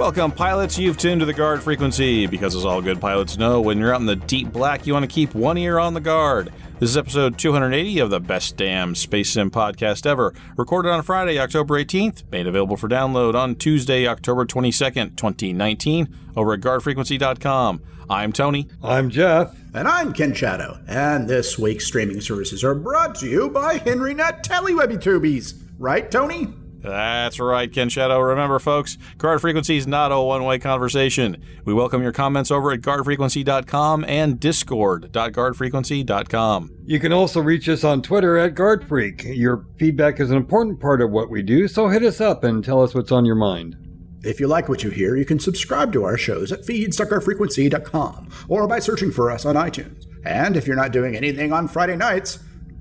Welcome, pilots. You've tuned to the guard frequency because, as all good pilots know, when you're out in the deep black, you want to keep one ear on the guard. This is episode 280 of the best damn space sim podcast ever, recorded on Friday, October 18th, made available for download on Tuesday, October 22nd, 2019, over at guardfrequency.com. I'm Tony. I'm Jeff. And I'm Ken Shadow. And this week's streaming services are brought to you by HenryNet Telewebby Tubies. Right, Tony? That's right, Ken Shadow. Remember, folks, Guard Frequency is not a one way conversation. We welcome your comments over at guardfrequency.com and discord.guardfrequency.com. You can also reach us on Twitter at GuardFreak. Your feedback is an important part of what we do, so hit us up and tell us what's on your mind. If you like what you hear, you can subscribe to our shows at feeds.guardfrequency.com or by searching for us on iTunes. And if you're not doing anything on Friday nights,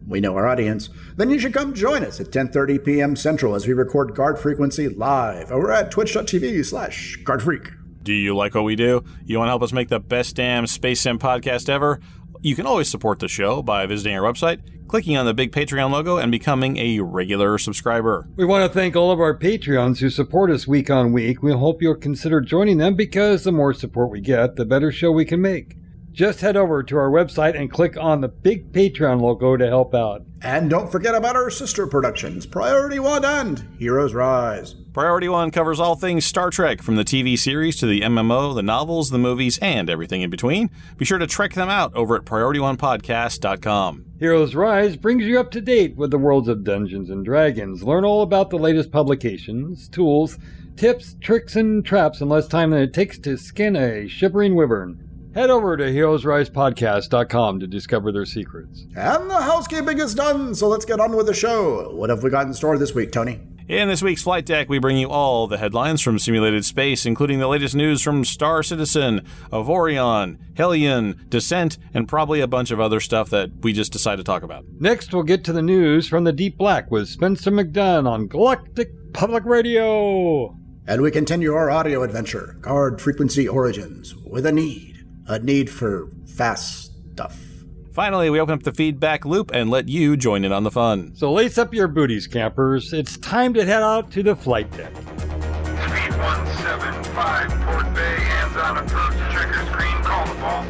we know our audience, then you should come join us at 10.30 p.m. Central as we record Guard Frequency live over at twitch.tv slash guardfreak. Do you like what we do? You want to help us make the best damn Space Sim podcast ever? You can always support the show by visiting our website, clicking on the big Patreon logo, and becoming a regular subscriber. We want to thank all of our Patreons who support us week on week. We hope you'll consider joining them because the more support we get, the better show we can make. Just head over to our website and click on the big Patreon logo to help out. And don't forget about our sister productions, Priority One and Heroes Rise. Priority One covers all things Star Trek, from the TV series to the MMO, the novels, the movies, and everything in between. Be sure to check them out over at PriorityOnePodcast.com. Heroes Rise brings you up to date with the worlds of Dungeons and Dragons. Learn all about the latest publications, tools, tips, tricks, and traps in less time than it takes to skin a shivering wyvern. Head over to heroesrisepodcast.com to discover their secrets. And the housekeeping is done, so let's get on with the show. What have we got in store this week, Tony? In this week's Flight Deck, we bring you all the headlines from simulated space, including the latest news from Star Citizen, Avorion, Hellion, Descent, and probably a bunch of other stuff that we just decided to talk about. Next, we'll get to the news from the Deep Black with Spencer McDunn on Galactic Public Radio. And we continue our audio adventure, Guard Frequency Origins, with a need. A need for fast stuff. Finally, we open up the feedback loop and let you join in on the fun. So lace up your booties, campers. It's time to head out to the flight deck. Speed 175, Port Bay, hands on approach, trigger screen, call the ball.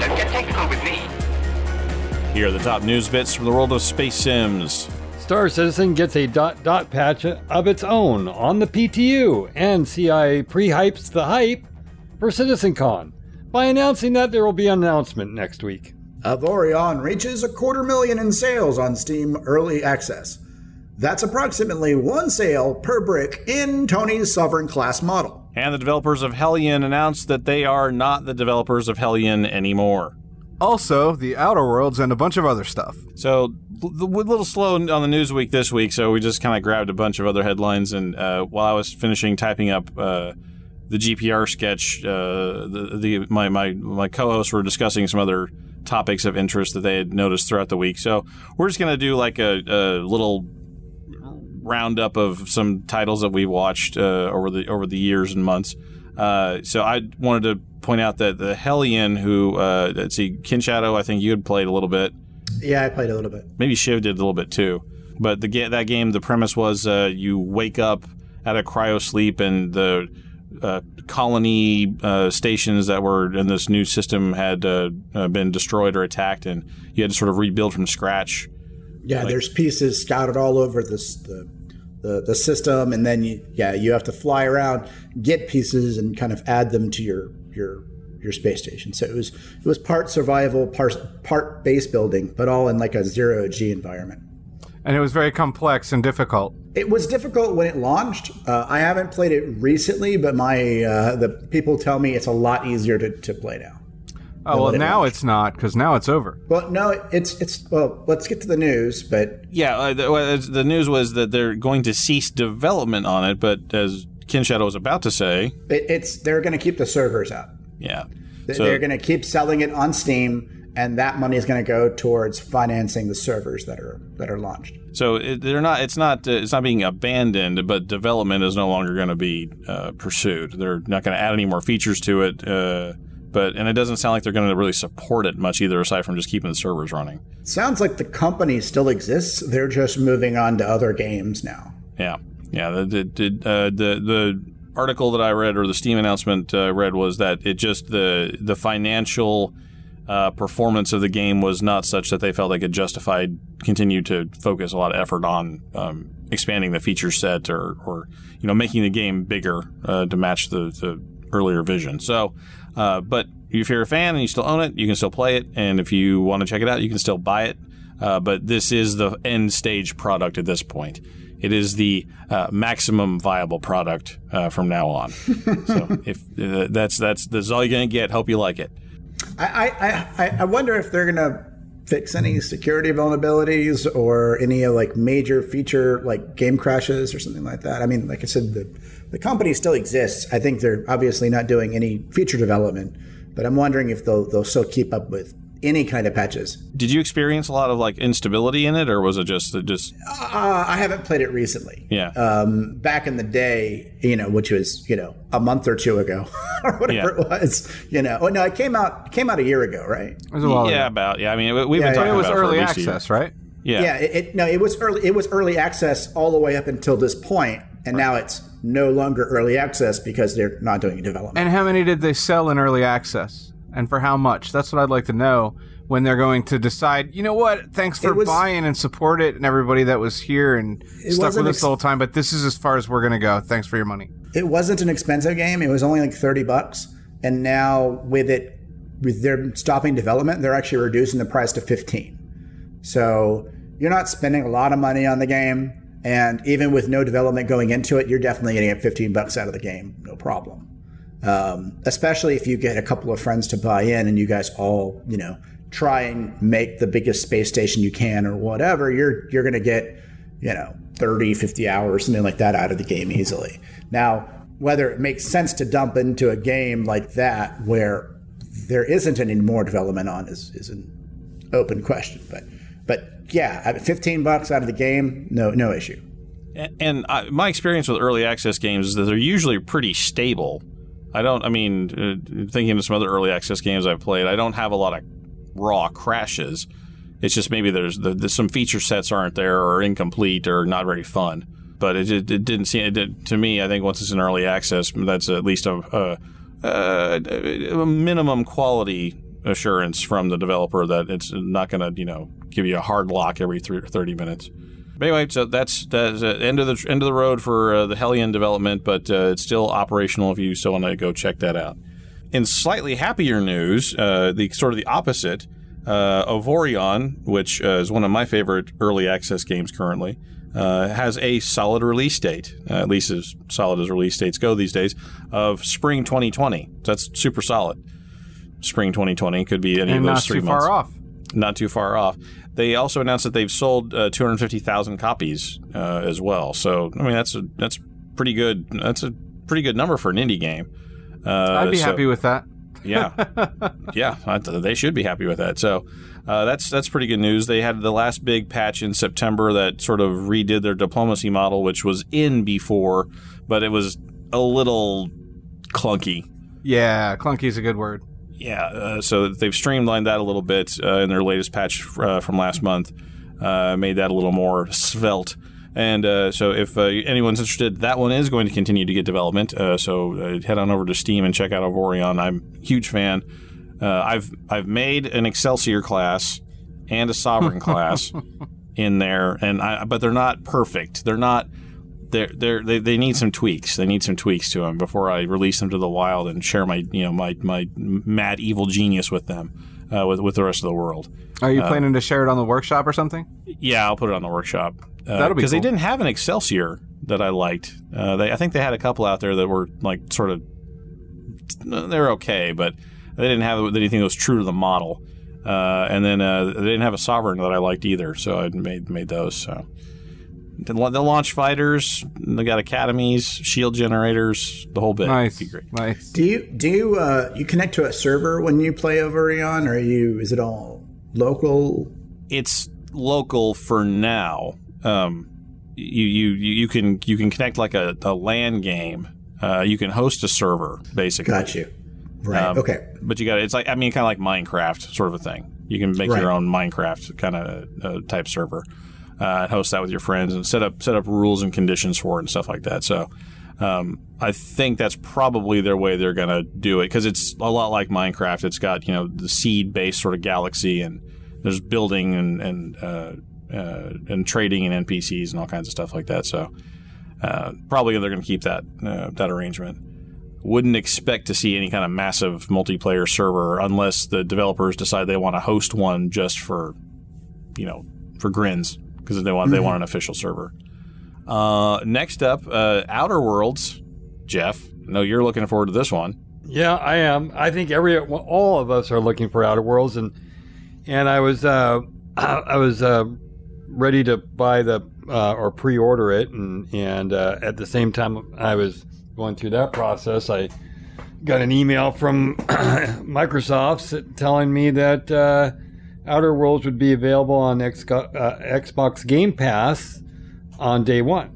Don't get technical with me. Here are the top news bits from the world of space sims. Star Citizen gets a dot dot patch of its own on the PTU, and CIG pre-hypes the hype for CitizenCon by announcing that there will be an announcement next week. Avorion reaches a quarter million in sales on Steam Early Access. That's approximately one sale per brick in Tony's Sovereign class model. And the developers of Hellion announced that they are not the developers of Hellion anymore. Also, the Outer Worlds and a bunch of other stuff. So, a little slow on the news week this week, so we just kind of grabbed a bunch of other headlines. And uh, while I was finishing typing up uh, the GPR sketch, uh, the, the my my my co-hosts were discussing some other topics of interest that they had noticed throughout the week. So we're just gonna do like a, a little roundup of some titles that we watched uh, over the over the years and months. Uh, so I wanted to point out that the Hellion, who uh, let's see, Kin Shadow, I think you had played a little bit. Yeah, I played a little bit. Maybe Shiv did a little bit too. But the that game, the premise was uh, you wake up out of cryo sleep and the uh, colony uh, stations that were in this new system had uh, uh, been destroyed or attacked, and you had to sort of rebuild from scratch. Yeah, like, there's pieces scattered all over this the, the the system, and then you, yeah, you have to fly around, get pieces, and kind of add them to your your your space station. So it was it was part survival, part part base building, but all in like a zero G environment. And it was very complex and difficult. It was difficult when it launched. Uh, I haven't played it recently, but my uh, the people tell me it's a lot easier to, to play now. Oh well, now launched. it's not because now it's over. Well, no, it's it's well. Let's get to the news, but yeah, uh, the, the, news was that they're going to cease development on it. But as Kin Shadow was about to say, it, it's they're going to keep the servers up. Yeah, so, they're going to keep selling it on Steam and that money is going to go towards financing the servers that are that are launched. So it, they're not. It's not. Uh, it's not being abandoned, but development is no longer going to be uh, pursued. They're not going to add any more features to it. Uh, but and it doesn't sound like they're going to really support it much either, aside from just keeping the servers running. Sounds like the company still exists. They're just moving on to other games now. Yeah, yeah. The the the, uh, the, article that I read or the Steam announcement uh, I read was that it just the the financial uh, performance of the game was not such that they felt they could justify continue to focus a lot of effort on um, expanding the feature set or, or you know making the game bigger uh, to match the, the earlier vision. So, uh, but if you're a fan and you still own it, you can still play it, and if you want to check it out, you can still buy it. Uh, but this is the end stage product at this point. It is the uh, maximum viable product uh, from now on. so if that's that's that's all you're gonna get. Hope you like it. I, I, I, wonder if they're gonna fix any security vulnerabilities or any like major feature like game crashes or something like that. I mean, like I said, the the company still exists. I think they're obviously not doing any feature development, but I'm wondering if they'll they'll still keep up with any kind of patches. Did you experience a lot of like instability in it, or was it just just? Uh, I haven't played it recently. Yeah. Um, back in the day, you know, which was you know a month or two ago, or whatever Yeah. it was. You know, oh no, it came out came out a year ago, right? It was a yeah, ago. about yeah. I mean, we- we've Yeah, been yeah. talking It was about it for early at year. access, right? Yeah. Yeah, it, it no, it was early. It was early access all the way up until this point, and now it's no longer early access because they're not doing development. And how many did they sell in early access? And for how much? That's what I'd like to know when they're going to decide, you know what, thanks for was- buying and support it and everybody that was here and stuck with us ex- the whole time, but this is as far as we're going to go. Thanks for your money. it wasn't an expensive game. It was only like thirty bucks, and now with it, with their stopping development, they're actually reducing the price to fifteen. So you're not spending a lot of money on the game, and even with no development going into it, you're definitely getting it fifteen bucks out of the game, no problem. Um, especially if you get a couple of friends to buy in and you guys all, you know, try and make the biggest space station you can or whatever, you're you're going to get, you know, 30, 50 hours, something like that out of the game easily. Now, whether it makes sense to dump into a game like that where there isn't any more development on is, is an open question. But but yeah, at 15 bucks out of the game, no no issue. And, and I, my experience with early access games is that they're usually pretty stable. I don't. I mean, uh, thinking of some other early access games I've played, I don't have a lot of raw crashes. It's just maybe there's, the, the, some feature sets aren't there or incomplete or not very fun. But it, it, it didn't seem it did, to me. I think once it's in early access, that's at least a, a, a, a minimum quality assurance from the developer that it's not going to you know give you a hard lock every three, 30 minutes. But anyway, so that's that's the end of the end of the road for uh, the Hellion development, but uh, it's still operational if you still want to go check that out. In slightly happier news, uh, the sort of the opposite, uh, Avorion, which uh, is one of my favorite early access games currently, uh, has a solid release date, uh, at least as solid as release dates go these days, of spring 2020. That's super solid. Spring 2020 could be any and of those not three too months far off. not too far off. They also announced that they've sold uh, 250,000 copies uh, as well. So I mean that's a that's pretty good. That's a pretty good number for an indie game. Uh, I'd be so- happy with that. yeah, yeah, I- they should be happy with that. So uh, that's that's pretty good news. They had the last big patch in September that sort of redid their diplomacy model, which was in before, but it was a little clunky. Yeah, clunky is a good word. Yeah, uh, so they've streamlined that a little bit uh, in their latest patch uh, from last month. Uh, made that a little more svelte. And uh, so, if uh, anyone's interested, that one is going to continue to get development. Uh, so uh, head on over to Steam and check out Avorion. I'm a huge fan. Uh, I've I've made an Excelsior class and a Sovereign class in there, and I, but they're not perfect. They're not. They're, they're, they they need some tweaks. They need some tweaks to them before I release them to the wild and share my you know my my mad evil genius with them, uh, with with the rest of the world. Are you planning to share it on the workshop or something? Yeah, I'll put it on the workshop. Uh, That'll be because they didn't have an Excelsior that I liked. Uh, they, I think they had a couple out there that were like sort of they're okay, but they didn't have anything that was true to the model. Uh, and then uh, they didn't have a sovereign that I liked either, so I made made those. So They'll they'll launch fighters. They got academies, shield generators, the whole bit. Nice. It'd be great. Nice. Do you do you uh, you connect to a server when you play Avorion, or are you is it all local? It's local for now. Um, you you you you can you can connect like a, a LAN game. Uh, you can host a server basically. Got you. Right. Um, okay. But you got it's like I mean kind of like Minecraft sort of a thing. You can make Right. your own Minecraft kind of uh, type server, uh, host that with your friends, and set up set up rules and conditions for it and stuff like that. So. Um, I think that's probably their way they're going to do it because it's a lot like Minecraft. It's got you know the seed based sort of galaxy and there's building and and uh, uh, and trading and NPCs and all kinds of stuff like that. So uh, probably they're going to keep that uh, that arrangement. Wouldn't expect to see any kind of massive multiplayer server unless the developers decide they want to host one just for you know for grins because they want they want an official server. Uh, next up, uh, Outer Worlds. Jeff, no, you're looking forward to this one. Yeah, I am. I think every all of us are looking for Outer Worlds, and and I was uh, I was uh, ready to buy the uh, or pre-order it, and and uh, at the same time I was going through that process, I got an email from Microsoft telling me that uh, Outer Worlds would be available on X- uh, Xbox Game Pass on day one.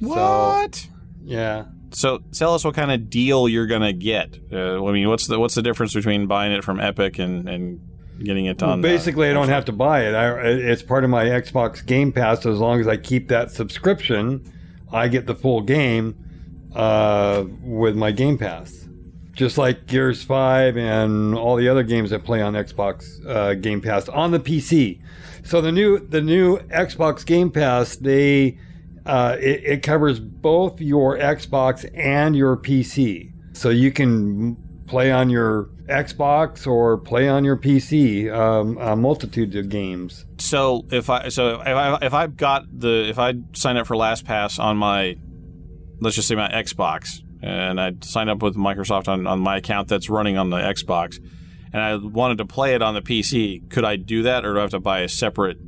What? Yeah. So tell us what kind of deal you're gonna get. Uh, I mean, what's the what's the difference between buying it from Epic and, and getting it Well, on? uh, basically, I don't have to buy it. I, it's part of my Xbox Game Pass. So as long as I keep that subscription, I get the full game uh, with my Game Pass. Just like Gears Five and all the other games that play on Xbox uh, Game Pass on the PC. So the new the new Xbox Game Pass they uh, it, it covers both your Xbox and your PC. So you can play on your Xbox or play on your PC um, a multitude of games. So if I so if I if I've got the if I sign up for LastPass on my let's just say my Xbox and I signed up with Microsoft on, on my account that's running on the Xbox and I wanted to play it on the PC, could I do that or do I have to buy a separate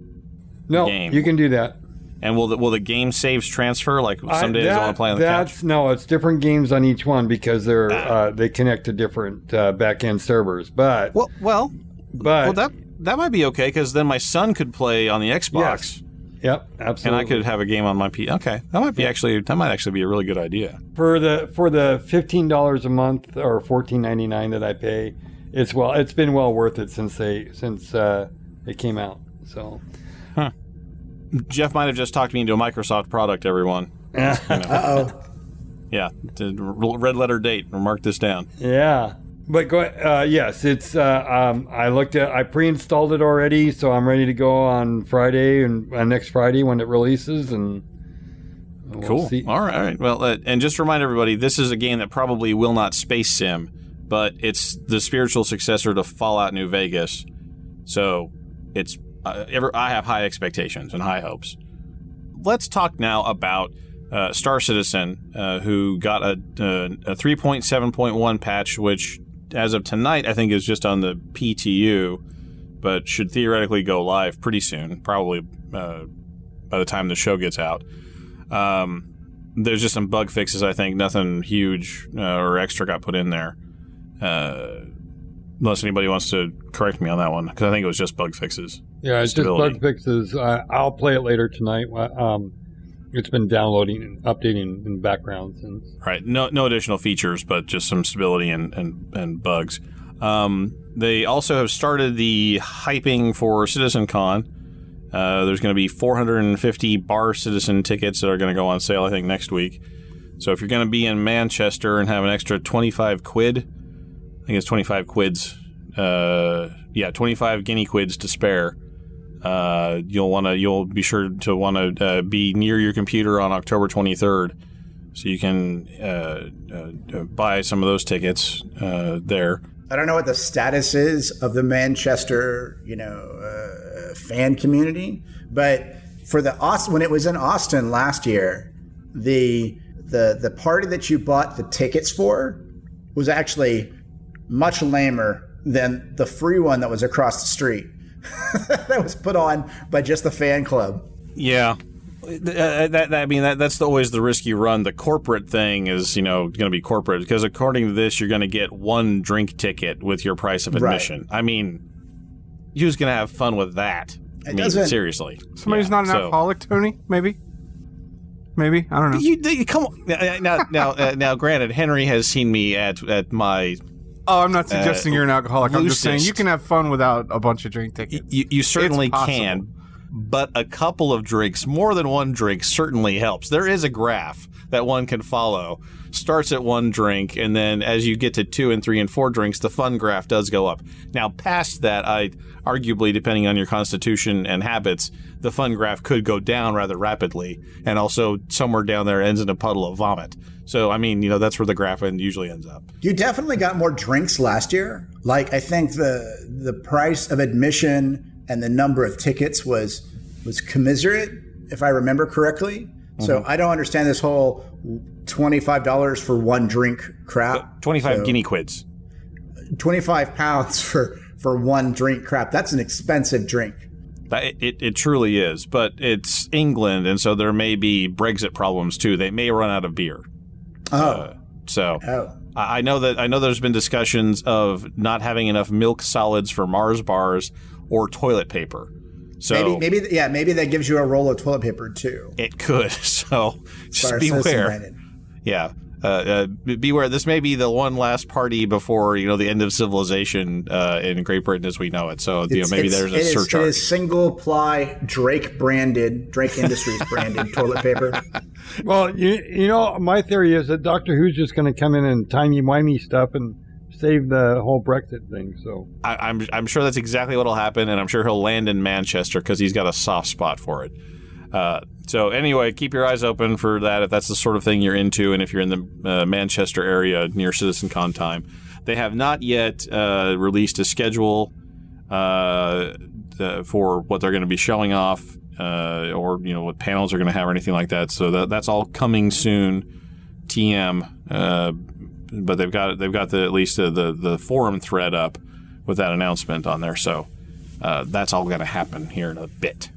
No, game? you can do that. And will the, will the game saves transfer? Like some days I, that- want to play on the that's couch. no, it's different games on each one because they're uh, they connect to different uh, back end servers. But Well, well, but well that that might be okay because then my son could play on the Xbox. Yes. Yep, absolutely. And. I could have a game on my P. Okay, that might be actually that might actually be a really good idea. for the for the fifteen dollars a month or fourteen ninety nine that I pay, it's well it's been well worth it since they since uh, it came out. So Jeff might have just talked me into a Microsoft product. Everyone, Uh oh. yeah, red letter date. Mark this down. yeah, but go uh, yes, it's uh, um, I looked at I pre installed it already, so I'm ready to go on Friday and uh, next Friday when it releases and. we'll Cool. see. All right. All right. Well, uh, and just to remind everybody, this is a game that probably will not space sim, but it's the spiritual successor to Fallout New Vegas. So it's uh, ever, I have high expectations and high hopes. Let's talk now about uh, Star Citizen, uh, who got a, uh, a 3.7.1 patch, which as of tonight I think is just on the PTU, but should theoretically go live pretty soon, probably uh, by the time the show gets out. Um, there's just some bug fixes. I think nothing huge uh, or extra got put in there. Uh, unless anybody wants to correct me on that one, because I think it was just bug fixes. Yeah, it's just bug fixes. I'll play it later tonight. Um, it's been downloading and updating in background since. Right. No, no additional features, but just some stability and and, and bugs. Um, they also have started the hyping for CitizenCon. Uh, there's going to be 450 bar citizen tickets that are going to go on sale, I think, next week. So if you're going to be in Manchester and have an extra 25 quid, I think it's 25 quids. Uh, yeah, 25 guinea quids to spare. Uh, you'll want to. You'll be sure to want to uh, be near your computer on October 23rd, so you can uh, uh, buy some of those tickets uh, there. I don't know what the status is of the Manchester, you know, uh, fan community, but for the when it was in Austin last year, the the the party that you bought the tickets for was actually much lamer than the free one that was across the street. that was put on by just the fan club. Yeah. Uh, that, that I mean that that's the, always the risk you run. The corporate thing is you know going to be corporate because according to this, you're going to get one drink ticket with your price of Right. admission. I mean, who's going to have fun with that? I mean, doesn't- seriously. Somebody who's Yeah, not an so- alcoholic, Tony? Maybe. Maybe I don't know. You, you come on. Uh, now now uh, now. Granted, Henry has seen me at at my. Oh, I'm not suggesting uh, you're an alcoholic. I'm just saying you can have fun without a bunch of drink tickets. You, you certainly can, but a couple of drinks, more than one drink, certainly helps. There is a graph that one can follow. Starts at one drink, and then as you get to two and three and four drinks, the fun graph does go up. Now, past that, I arguably, depending on your constitution and habits, the fun graph could go down rather rapidly, and also somewhere down there ends in a puddle of vomit. So, I mean, you know, that's where the graph usually ends up. You definitely got more drinks last year. Like I think the the price of admission and the number of tickets was was commiserate, if I remember correctly. So mm-hmm. I don't understand this whole twenty five dollars for one drink crap. Twenty-five So- guinea quids. Twenty five pounds for for one drink crap. That's an expensive drink. It, it, it truly is, but it's England, and so there may be Brexit problems too. They may run out of beer. Oh, uh, So oh. I know that I know there's been discussions of not having enough milk solids for Mars bars or toilet paper. So Maybe maybe yeah maybe that gives you a roll of toilet paper too. it could. So just Sorry, Citizen beware. Yeah. Uh, uh, be- beware. This may be the one last party before you know the end of civilization uh, in Great Britain as we know it. So you know, maybe there's a it is- surcharge. It is single ply Drake branded, Drake Industries branded toilet paper. Well, you, you know, my theory is that Doctor Who's just going to come in and timey-wimey stuff and save the whole Brexit thing. So I, I'm I'm sure that's exactly what'll happen, and I'm sure he'll land in Manchester because he's got a soft spot for it. Uh, so anyway, keep your eyes open for that if that's the sort of thing you're into, and if you're in the uh, Manchester area near CitizenCon time. They have not yet uh, released a schedule uh, for what they're going to be showing off, uh, or you know what panels are going to have or anything like that. So that, that's all coming soon. TM, uh, but they've got they've got the at least the the, the forum thread up with that announcement on there. So uh, that's all going to happen here in a bit.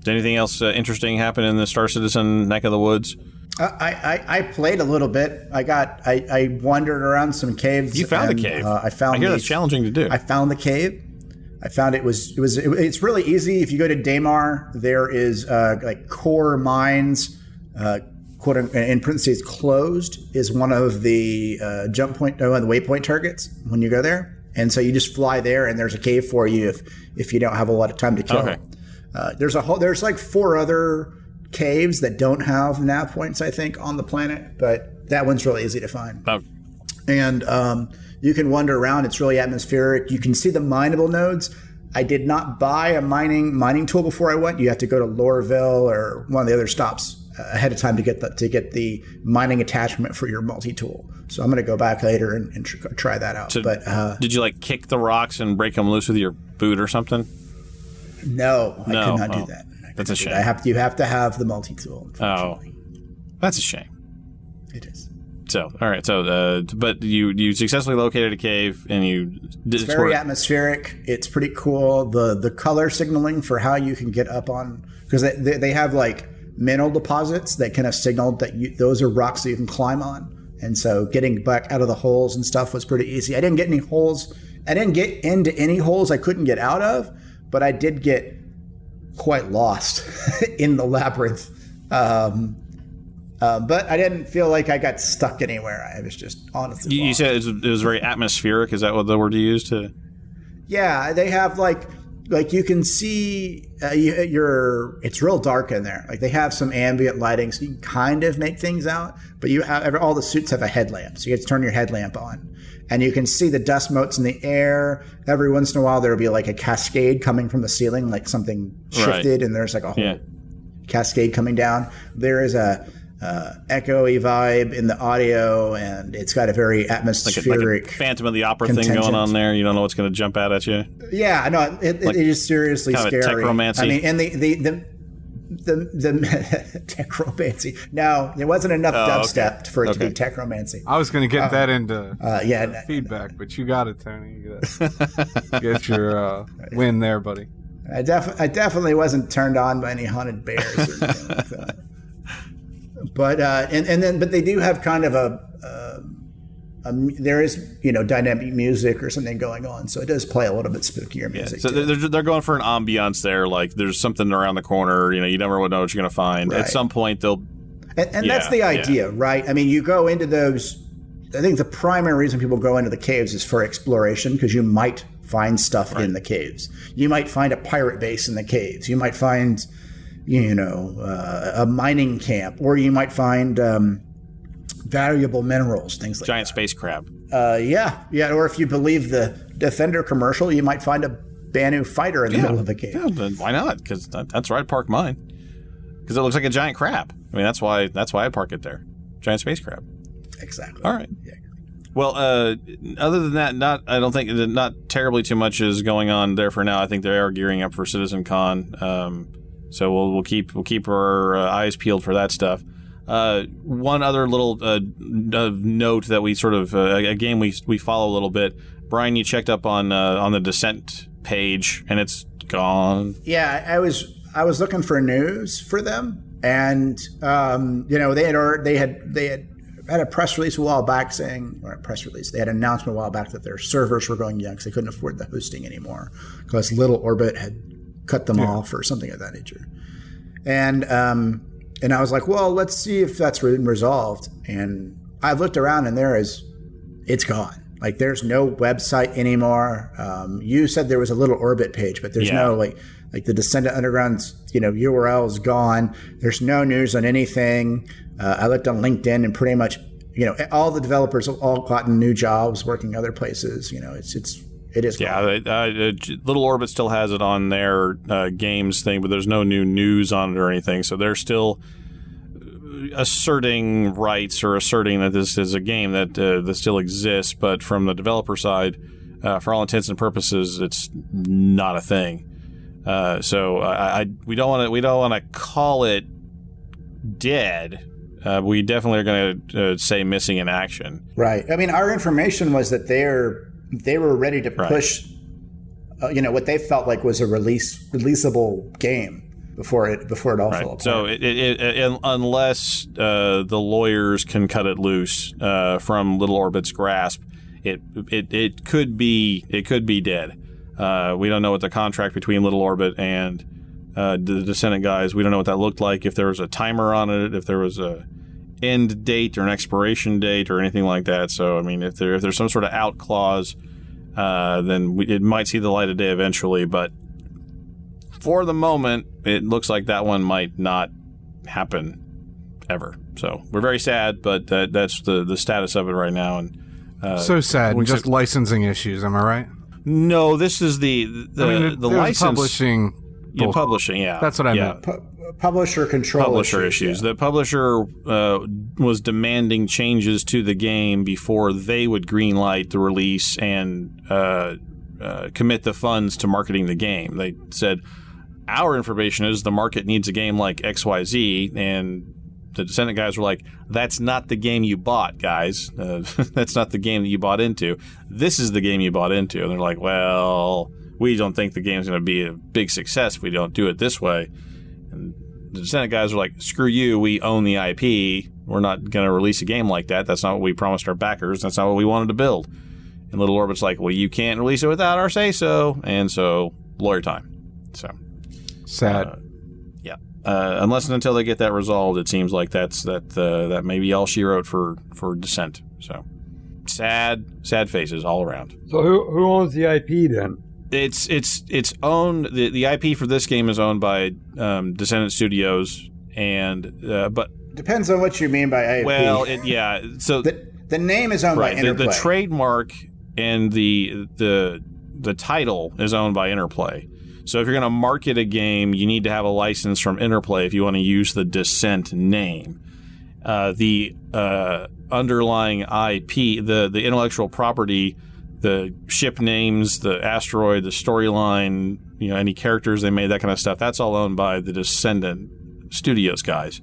Did anything else uh, interesting happen in the Star Citizen neck of the woods? I, I, I played a little bit. I got I, I wandered around some caves. You found and, the cave. Uh, I found. I hear these- that's challenging to do. I found the cave. I found it was it was it, it's really easy. If you go to Daymar, there is uh, like core mines. Uh, quote in parentheses closed is one of the uh, jump point oh, the waypoint targets when you go there, and so you just fly there, and there's a cave for you if if you don't have a lot of time to kill. Okay. Uh, there's a whole there's like four other caves that don't have nav points I think on the planet, but that one's really easy to find Oh, and um, you can wander around. It's really atmospheric. You can see the mineable nodes. I did not buy a mining mining tool before I went. You have to go to Loreville or one of the other stops uh, ahead of time to get the to get the mining attachment for your multi tool. So I'm going to go back later and, and try that out. So- but uh, did you like kick the rocks and break them loose with your boot or something? no, I No, could not oh, do that. That's a shame. that. I have. You have to have the multi tool. Oh, that's a shame. it is. So, all right. So, uh, but you you successfully located a cave and you did It's very atmospheric. It's pretty cool. The the color signaling for how you can get up on because they, they, they have like mineral deposits that kind of signaled that you, those are rocks that you can climb on. And so getting back out of the holes and stuff was pretty easy. I didn't get any holes. I didn't get into any holes I couldn't get out of, but I did get quite lost in the labyrinth. Um, uh, but I didn't feel like I got stuck anywhere. I was just honestly. You, you said it was, it was very atmospheric. Is that what the word you used to? Yeah, they have like like you can see uh, you, you're it's real dark in there. Like they have some ambient lighting, so you can kind of make things out. But you have all the suits have a headlamp, so you have to turn your headlamp on, and you can see the dust motes in the air. Every once in a while, there will be like a cascade coming from the ceiling, like something Right. shifted, and there's like a whole Yeah. cascade coming down. There is a uh, echoey vibe in the audio, and it's got a very Like a, atmospheric. like a Phantom of the Opera thing going on there. You don't know what's going to jump out at you. Yeah, no, it, Like it is seriously kind of a scary. techromancy. I mean, and the the the the, the techromancy. No, there wasn't enough Oh, okay. dubstep for it to Okay. be techromancy. I was going to get that into Uh, yeah, no, feedback, but you got it, Tony. You got, get your uh, win there, buddy. I, def- I definitely wasn't turned on by any haunted bears or anything like that. But uh, and and then but they do have kind of a, uh, a there is you know dynamic music or something going on, so it does play a little bit spookier Yeah, music. so too. they're, they're going for an ambiance there. Like there's something around the corner. You know, you never know what you're going to find. Right. At some point, they'll. And, and that's Yeah, the yeah. idea, right? I mean, you go into those. I think the primary reason people go into the caves is for exploration because you might find stuff in the caves. You might find a pirate base in the caves. You might find, you know, uh, a mining camp, or you might find um, valuable minerals, things like Giant space crab. Uh, yeah, yeah. Or if you believe the Defender commercial, you might find a Banu fighter in the middle of the cave. Yeah, why not? Because that, that's where I'd park mine. Because it looks like a giant crab. I mean, that's why that's why I park it there. Giant space crab. Exactly. All right. Well, uh, other than that, not I don't think not terribly too much is going on there for now. I think they are gearing up for Citizen Con, um, so we'll we'll keep we'll keep our uh, eyes peeled for that stuff. Uh, one other little uh, note that we sort of uh, a game we we follow a little bit. Brian, you checked up on uh, on the Descent page, and it's gone. Yeah, I was I was looking for news for them, and um, you know they had they had they had had a press release a while back saying, or a press release, they had an announcement a while back that their servers were going down because they couldn't afford the hosting anymore because Little Orbit had cut them off or something of that nature. And um, and I was like, well, let's see if that's resolved. And I've looked around, and there is, it's gone. Like there's no website anymore. Um, you said there was a Little Orbit page, but there's Yeah. no like like the Descendant Underground's you know URL is gone. There's no news on anything. Uh, I looked on LinkedIn, and pretty much you know all the developers have all gotten new jobs working other places. You know, it's it's it is Yeah, uh, Little Orbit still has it on their uh, games thing, but there's no new news on it or anything. So they're still uh, asserting rights or asserting that this is a game that uh, that still exists. But from the developer side, uh, for all intents and purposes, it's not a thing. Uh, so I, I we don't want to we don't want to call it dead. Uh, we definitely are going to uh, say missing in action. Right. I mean, our information was that they're they were ready to Right. push, uh, you know, what they felt like was a release releasable game before it before it all fell apart. So it, it, it, un- unless uh, the lawyers can cut it loose uh, from Little Orbit's grasp, it, it it could be it could be dead. Uh, we don't know what the contract between Little Orbit and uh, the Descendant guys. We don't know what that looked like. If there was a timer on it, if there was a end date or an expiration date or anything like that. So I mean, if there if there's some sort of out clause, uh, then we, it might see the light of day eventually. But for the moment, it looks like that one might not happen ever. So we're very sad, but that, that's the the status of it right now. And uh, so sad. we Just said- licensing issues. Am I right? no, this is the the, I mean, it- the it was license publishing. Yeah, publishing. Yeah, That's what I yeah. meant. Pu- publisher control publisher issues, issues. The publisher uh, was demanding changes to the game before they would greenlight the release and uh, uh, commit the funds to marketing the game. They said, Our information is the market needs a game like XYZ. And the Descendant guys were like, That's not the game you bought, guys. Uh, that's not the game that you bought into. This is the game you bought into. And they're like, Well, we don't think the game's going to be a big success if we don't do it this way. And the Descendant guys are like, screw you, we own the IP. We're not going to release a game like that. That's not what we promised our backers. That's not what we wanted to build. And Little Orbit's like, well, you can't release it without our say so. And so, lawyer time. So, Sad. uh, yeah. Uh, unless and until they get that resolved, it seems like that's that uh, that may be all she wrote for for Descent. So, sad, sad faces all around. So who who owns the IP then? It's it's it's owned. The, the IP for this game is owned by um, Descendant Studios, and uh, but Depends on what you mean by IP. well, it, yeah. So the the name is owned right, by the, Interplay. the trademark and the the the title is owned by Interplay. So if you're going to market a game, you need to have a license from Interplay if you want to use the Descent name. Uh, the uh, underlying IP, the the intellectual property, the ship names, the asteroid, the storyline, you know, any characters they made, that kind of stuff. That's all owned by the Descendant Studios guys.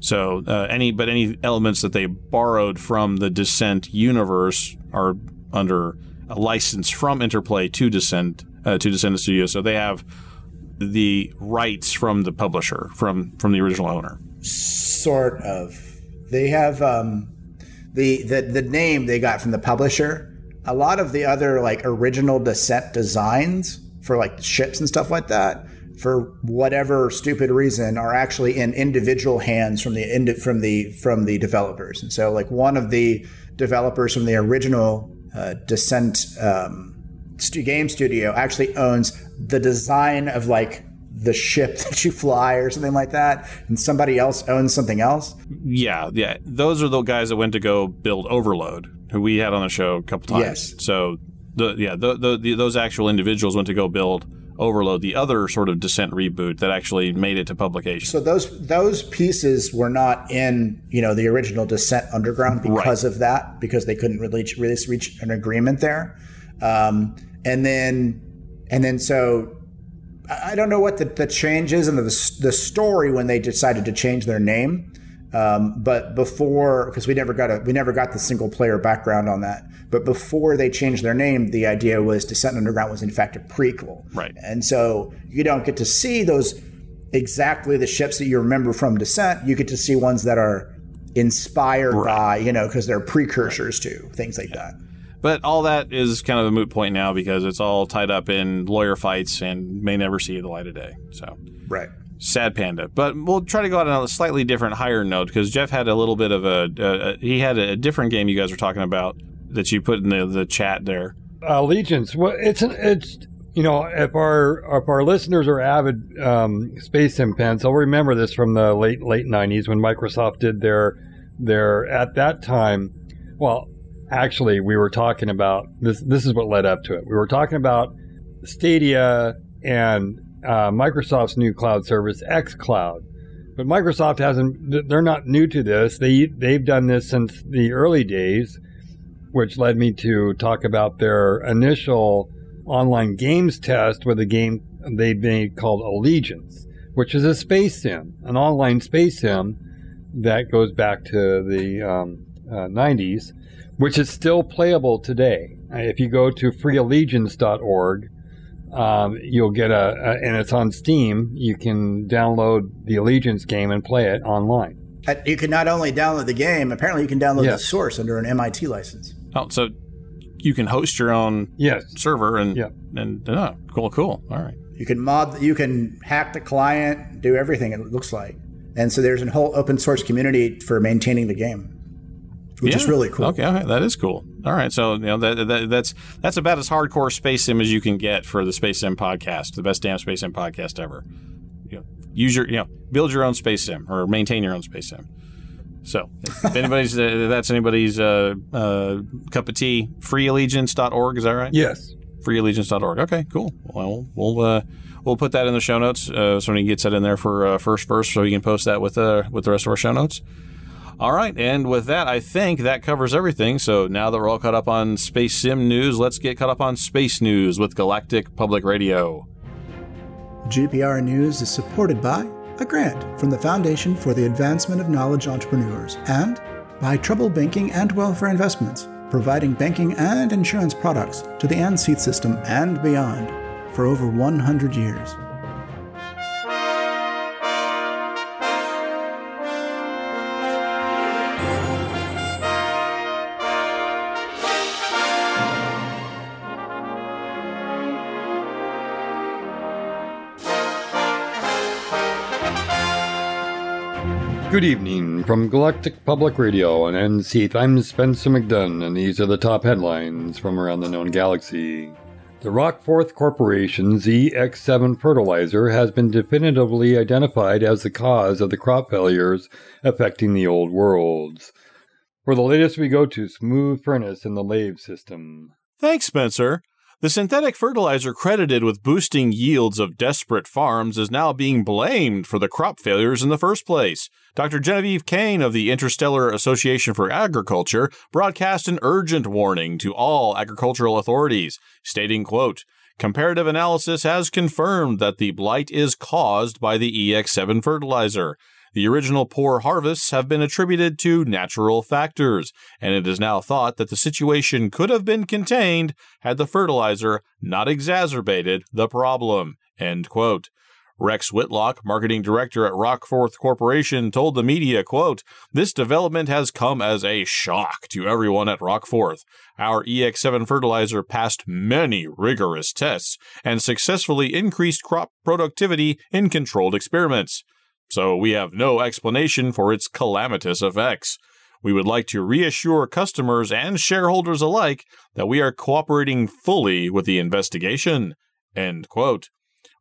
So uh, any but any elements that they borrowed from the Descent universe are under a license from Interplay to Descent uh, to Descendant Studios. So they have the rights from the publisher, from from the original owner. Sort of. They have um, the, the the name they got from the publisher. A lot of the other like original Descent designs for like ships and stuff like that, for whatever stupid reason, are actually in individual hands from the indi- from the from the developers. And so, like one of the developers from the original uh, Descent um, game studio actually owns the design of like the ship that you fly or something like that, and somebody else owns something else. Yeah, yeah. Those are the guys that went to go build Overload, who we had on the show a couple times. Yes. So, the yeah, the, the, the, those actual individuals went to go build Overload, the other sort of Descent reboot that actually made it to publication. So those those pieces were not in you know the original Descent Underground because of that because they couldn't really really reach an agreement there, um, and then and then so I don't know what the, the change is in the the story when they decided to change their name. Um, but before, because we never got a, we never got the single player background on that. But before they changed their name, the idea was Descent Underground was in fact a prequel, Right. And so you don't get to see those exactly the ships that you remember from Descent. You get to see ones that are inspired by, you know, because they're precursors to things like that. But all that is kind of a moot point now because it's all tied up in lawyer fights and may never see the light of day. So Right. Sad panda. But we'll try to go out on a slightly different, higher note because Jeff had a little bit of a, uh, he had a different game you guys were talking about that you put in the, the chat there. Allegiance. Well, it's an, it's you know if our if our listeners are avid um, space sim fans, they'll remember this from the late late nineties when Microsoft did their their at that time. Well, actually, we were talking about this. This is what led up to it. We were talking about Stadia and uh, Microsoft's new cloud service, xCloud. But Microsoft hasn't. They're not new to this. They they've done this since the early days which led me to talk about their initial online games test with a game they made called Allegiance, which is a space sim, an online space sim that goes back to the um, uh, 90s, which is still playable today. Uh, If you go to freeallegiance.org, um, you'll get a, a, and it's on Steam. You can download the Allegiance game and play it online. Uh, You can not only download the game, apparently you can download Yes. the source under an MIT license. Oh, so you can host your own Yes. server and, Yeah. and, oh, cool, cool. All right. You can mod, you can hack the client, do everything. It looks like, and so there's a whole open source community for maintaining the game, which is really cool. Okay, okay, that is cool. All right, so you know that, that that's that's about as hardcore space sim as you can get for the Space Sim podcast, the best damn space sim podcast ever. You know, use your you know build your own space sim or maintain your own space sim. So if anybody's uh, that's anybody's uh, uh, cup of tea, freeallegiance.org, is that right? Yes. freeallegiance.org. Okay, cool. Well, we'll uh, we'll put that in the show notes uh, so he gets that in there for uh, first verse, so you can post that with uh, with the rest of our show notes. All right, and with that, I think that covers everything. So now that we're all caught up on space sim news, let's get caught up on space news with Galactic Public Radio. GPR News is supported by a grant from the Foundation for the Advancement of Knowledge Entrepreneurs and by Trouble Banking and Welfare Investments, providing banking and insurance products to the ANSEAT system and beyond for over 100 years. Good evening from Galactic Public Radio and NCEAT. I'm Spencer McDunn, and these are the top headlines from around the known galaxy. The Rockforth Corporation's EX7 fertilizer has been definitively identified as the cause of the crop failures affecting the old worlds. For the latest, we go to Smooth Furnace in the Lave system. Thanks, Spencer. The synthetic fertilizer credited with boosting yields of desperate farms is now being blamed for the crop failures in the first place. Dr. Genevieve Kane of the Interstellar Association for Agriculture broadcast an urgent warning to all agricultural authorities, stating, quote, Comparative analysis has confirmed that the blight is caused by the EX7 fertilizer. The original poor harvests have been attributed to natural factors, and it is now thought that the situation could have been contained had the fertilizer not exacerbated the problem. End quote. Rex Whitlock, marketing director at Rockforth Corporation, told the media, quote, This development has come as a shock to everyone at Rockforth. Our EX7 fertilizer passed many rigorous tests and successfully increased crop productivity in controlled experiments. So we have no explanation for its calamitous effects. We would like to reassure customers and shareholders alike that we are cooperating fully with the investigation. End quote.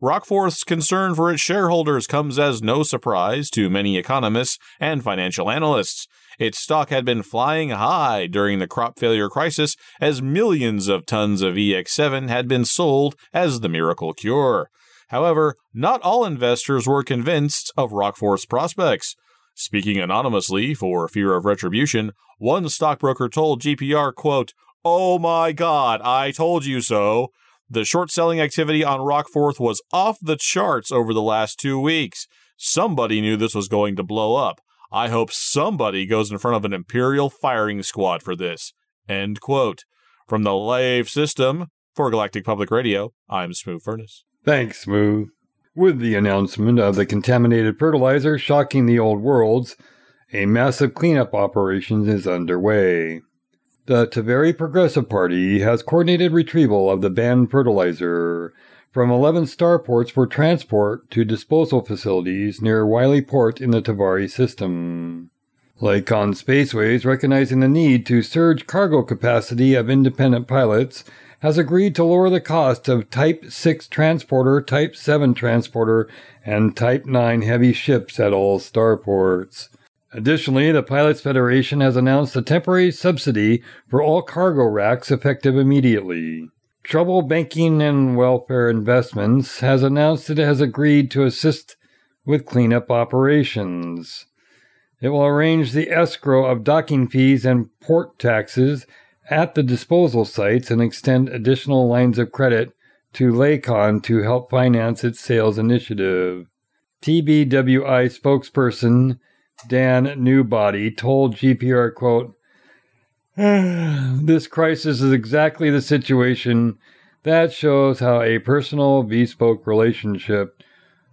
Rockforth's concern for its shareholders comes as no surprise to many economists and financial analysts. Its stock had been flying high during the crop failure crisis as millions of tons of EX7 had been sold as the miracle cure. However, not all investors were convinced of Rockforth's prospects. Speaking anonymously for fear of retribution, one stockbroker told GPR, quote, Oh my god, I told you so. The short selling activity on Rockforth was off the charts over the last two weeks. Somebody knew this was going to blow up. I hope somebody goes in front of an Imperial firing squad for this. End quote. From the Lave System, for Galactic Public Radio, I'm Smooth Furnace. Thanks, Smooth. With the announcement of the contaminated fertilizer shocking the old worlds, a massive cleanup operation is underway. The Taveri Progressive Party has coordinated retrieval of the banned fertilizer from 11 starports for transport to disposal facilities near Wiley Port in the Tavari system. Lakon Spaceways, recognizing the need to surge cargo capacity of independent pilots, has agreed to lower the cost of Type 6 transporter, Type 7 transporter, and Type 9 heavy ships at all starports. Additionally, the Pilots Federation has announced a temporary subsidy for all cargo racks effective immediately. Trouble Banking and Welfare Investments has announced it has agreed to assist with cleanup operations. It will arrange the escrow of docking fees and port taxes at the disposal sites and extend additional lines of credit to Lakon to help finance its sales initiative. TBWI spokesperson Dan Newbody told GPR, quote, This crisis is exactly the situation that shows how a personal, bespoke relationship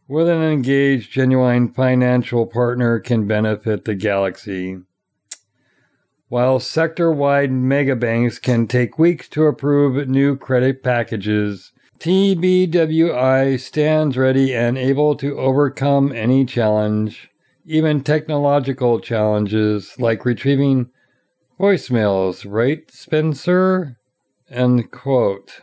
with an engaged, genuine financial partner can benefit the galaxy. While sector wide megabanks can take weeks to approve new credit packages, TBWI stands ready and able to overcome any challenge, even technological challenges like retrieving voicemails, right, Spencer? End quote.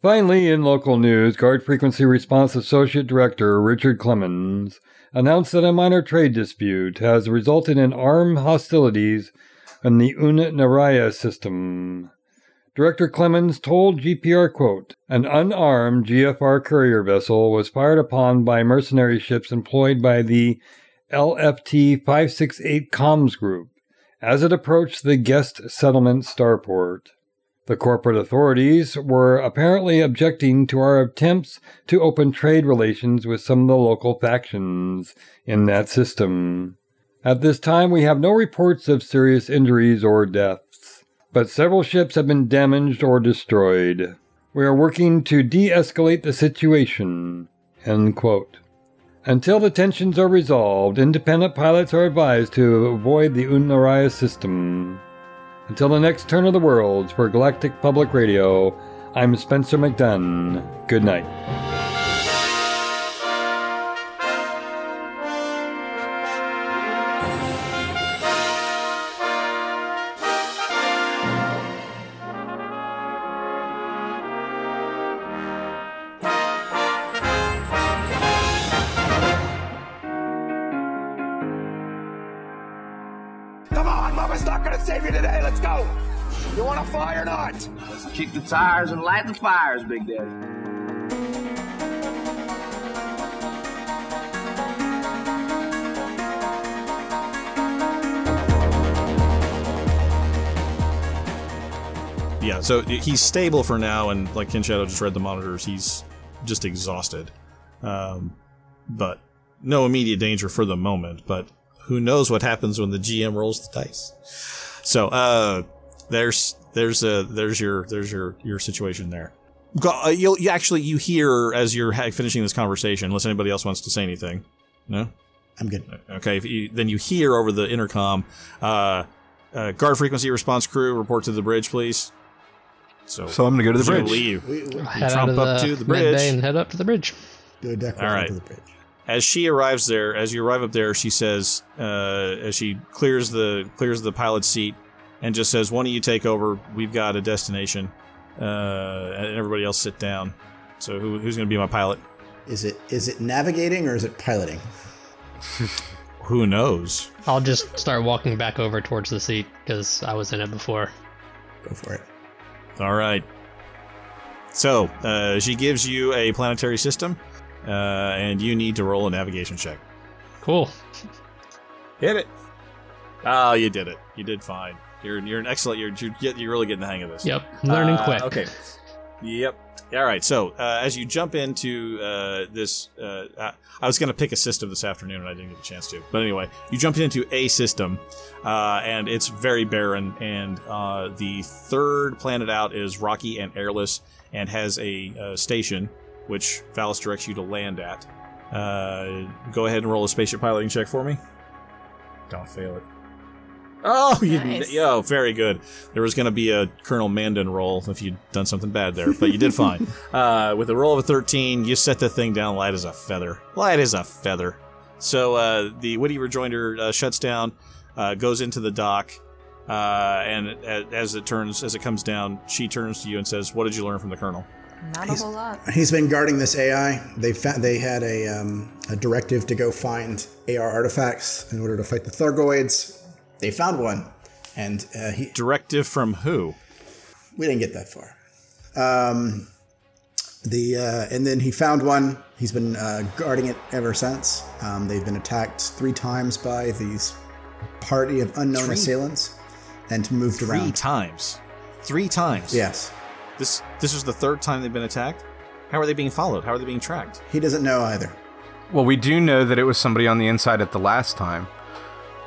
Finally, in local news, Guard Frequency Response Associate Director Richard Clemens announced that a minor trade dispute has resulted in armed hostilities in the Un Naraya system. Director Clemens told GPR, quote, An unarmed GFR courier vessel was fired upon by mercenary ships employed by the LFT 568 comms group as it approached the guest settlement starport. The corporate authorities were apparently objecting to our attempts to open trade relations with some of the local factions in that system. At this time, we have no reports of serious injuries or deaths, but several ships have been damaged or destroyed. We are working to de escalate the situation. Until the tensions are resolved, independent pilots are advised to avoid the Unaraya system. Until the next turn of the worlds for Galactic Public Radio, I'm Spencer McDunn. Good night. Kick the tires and light the fires, Big Daddy. Yeah, so he's stable for now, and like Ken Shadow just read the monitors, he's just exhausted. Um, but no immediate danger for the moment. But who knows what happens when the GM rolls the dice? So uh, there's there's a there's your there's your your situation there. Go, uh, you'll you actually you hear as you're ha- finishing this conversation. Unless anybody else wants to say anything. No. I'm good. Okay. If you, then you hear over the intercom, uh, uh, guard frequency response crew report to the bridge, please. So, So I'm gonna go to the who's gonna bridge. Leave. We, we, Head Trump out of up to the bridge. and head up to the bridge. do a deck All right. to the bridge. As she arrives there, as you arrive up there, she says, uh, as she clears the clears the pilot's seat, and just says, "One of you take over. We've got a destination, uh, and everybody else sit down." So who, who's going to be my pilot? Is it is it navigating or is it piloting? Who knows? I'll just start walking back over towards the seat because I was in it before. Go for it. All right. So uh, she gives you a planetary system, uh, and you need to roll a navigation check. Cool. Hit it. Oh, you did it. You did fine. You're you're an excellent. You're you're, get- you're really getting the hang of this. Yep. Learning Uh, quick. Okay. Yep. All right. So uh, as you jump into uh, this, uh, I- I was going to pick a system this afternoon, and I didn't get a chance to. But anyway, you jump into a system, uh, and it's very barren. And uh, the third planet out is rocky and airless, and has a uh, station which Valis directs you to land at. Uh, go ahead and roll a spaceship piloting check for me. Don't fail it. Oh, you Nice. yo, very good. There was going to be a Colonel Mandan roll if you'd done something bad there, but you did fine. uh, with a roll of a 13, you set the thing down light as a feather. Light as a feather. So uh, the Witty Rejoinder uh, shuts down, uh, goes into the dock, uh, and as it turns, as it comes down, she turns to you and says, "What did you learn from the Colonel?" Not a whole lot. He's been guarding this AI. They fa- they had a um, a directive to go find AR artifacts in order to fight the Thargoids. They found one, and uh, he Directive from who? we didn't get that far. Um, the uh, and then he found one. He's been uh, guarding it ever since. Um, they've been attacked three times by these party of unknown Three? assailants, and moved Three around. times. Three times. Yes, This this was the third time they've been attacked. How are they being followed? How are they being tracked? he doesn't know either. Well, we do know that it was somebody on the inside at the last time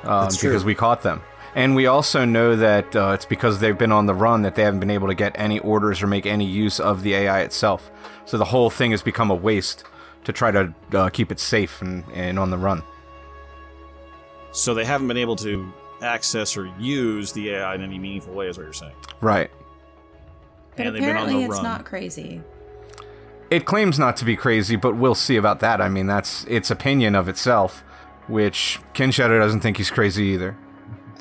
um, because we caught them. And we also know that uh, it's because they've been on the run that they haven't been able to get any orders or make any use of the AI itself. So the whole thing has become a waste to try to uh, keep it safe and, and on the run. So they haven't been able to access or use the AI in any meaningful way, is what you're saying. Right. But and they've been on apparently the it's run. not crazy. It claims not to be crazy, but we'll see about that. I mean, that's its opinion of itself, which Ken Shadow doesn't think he's crazy either.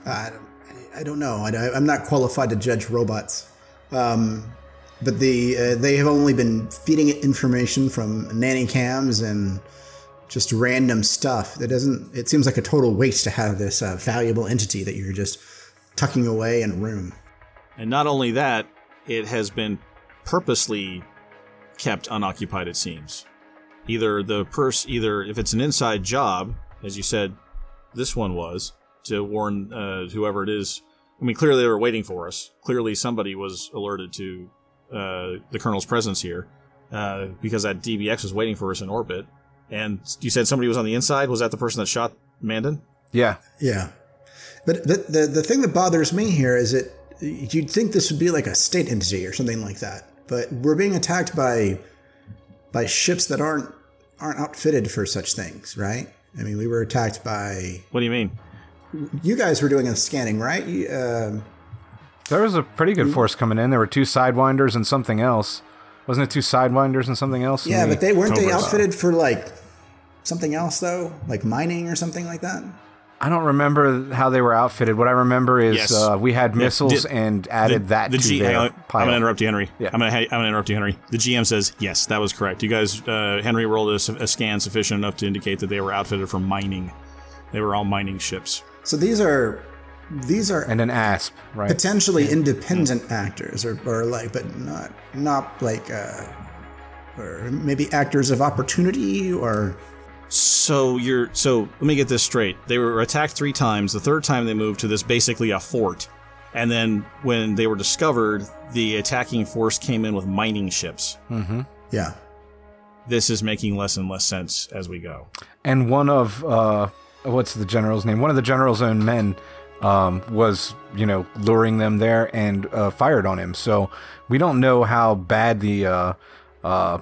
I don't, I don't know. I, am not qualified to judge robots. Um, but the uh, they have only been feeding it information from nanny cams and just random stuff. That doesn't. It seems like a total waste to have this uh, valuable entity that you're just tucking away in a room. And not only that, it has been purposely kept unoccupied. It seems. Either the purse, either if it's an inside job, as you said, this one was to warn uh, whoever it is. I mean, clearly they were waiting for us. Clearly somebody was alerted to uh, the colonel's presence here uh, because that DBX was waiting for us in orbit. And you said somebody was on the inside. Was that the person that shot Mandan? Yeah. Yeah. But the, the the thing that bothers me here is that you'd think this would be like a state entity or something like that, but we're being attacked by by ships that aren't aren't outfitted for such things, right? I mean, we were attacked by. What do you mean? You guys were doing a scanning, right? You, um, There was a pretty good force coming in. There were two sidewinders and something else. Wasn't it two sidewinders and something else? yeah, but they weren't they Cobras. outfitted for like something else though, like mining or something like that. I don't remember how they were outfitted. What I remember is Yes. uh, we had Yeah, missiles did- and added the, that the to G- their hang I'm going to interrupt you, Henry. Yeah. I'm going to I'm going to interrupt you, Henry. The GM says yes, that was correct. You guys, uh, Henry rolled a, a scan sufficient enough to indicate that they were outfitted for mining. They were all mining ships. So these are these are and an asp, right? potentially independent actors, or, or like, but not not like, uh, or maybe actors of opportunity, or So you're so let me get this straight. They were attacked three times. The third time they moved to this basically a fort, and then when they were discovered, the attacking force came in with mining ships. Mm-hmm. yeah. This is making less and less sense as we go. And one of uh, what's the general's name? One of the general's own men um, was, you know, luring them there and uh, fired on him. So we don't know how bad the uh, uh,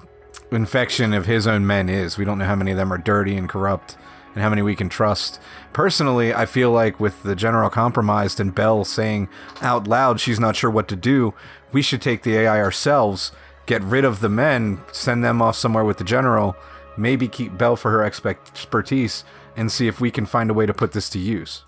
infection of his own men is. We don't know how many of them are dirty and corrupt and how many we can trust. Personally, I feel like with the general compromised and Bell saying out loud she's not sure what to do, we should take the AI ourselves, get rid of the men, send them off somewhere with the general, maybe keep Bell for her expertise, and see if we can find a way to put this to use.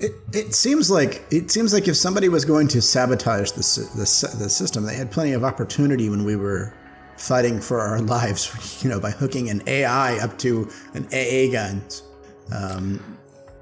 It, it seems like it seems like if somebody was going to sabotage the, the the system, they had plenty of opportunity when we were fighting for our lives. You know, by hooking an AI up to an AA guns. Um,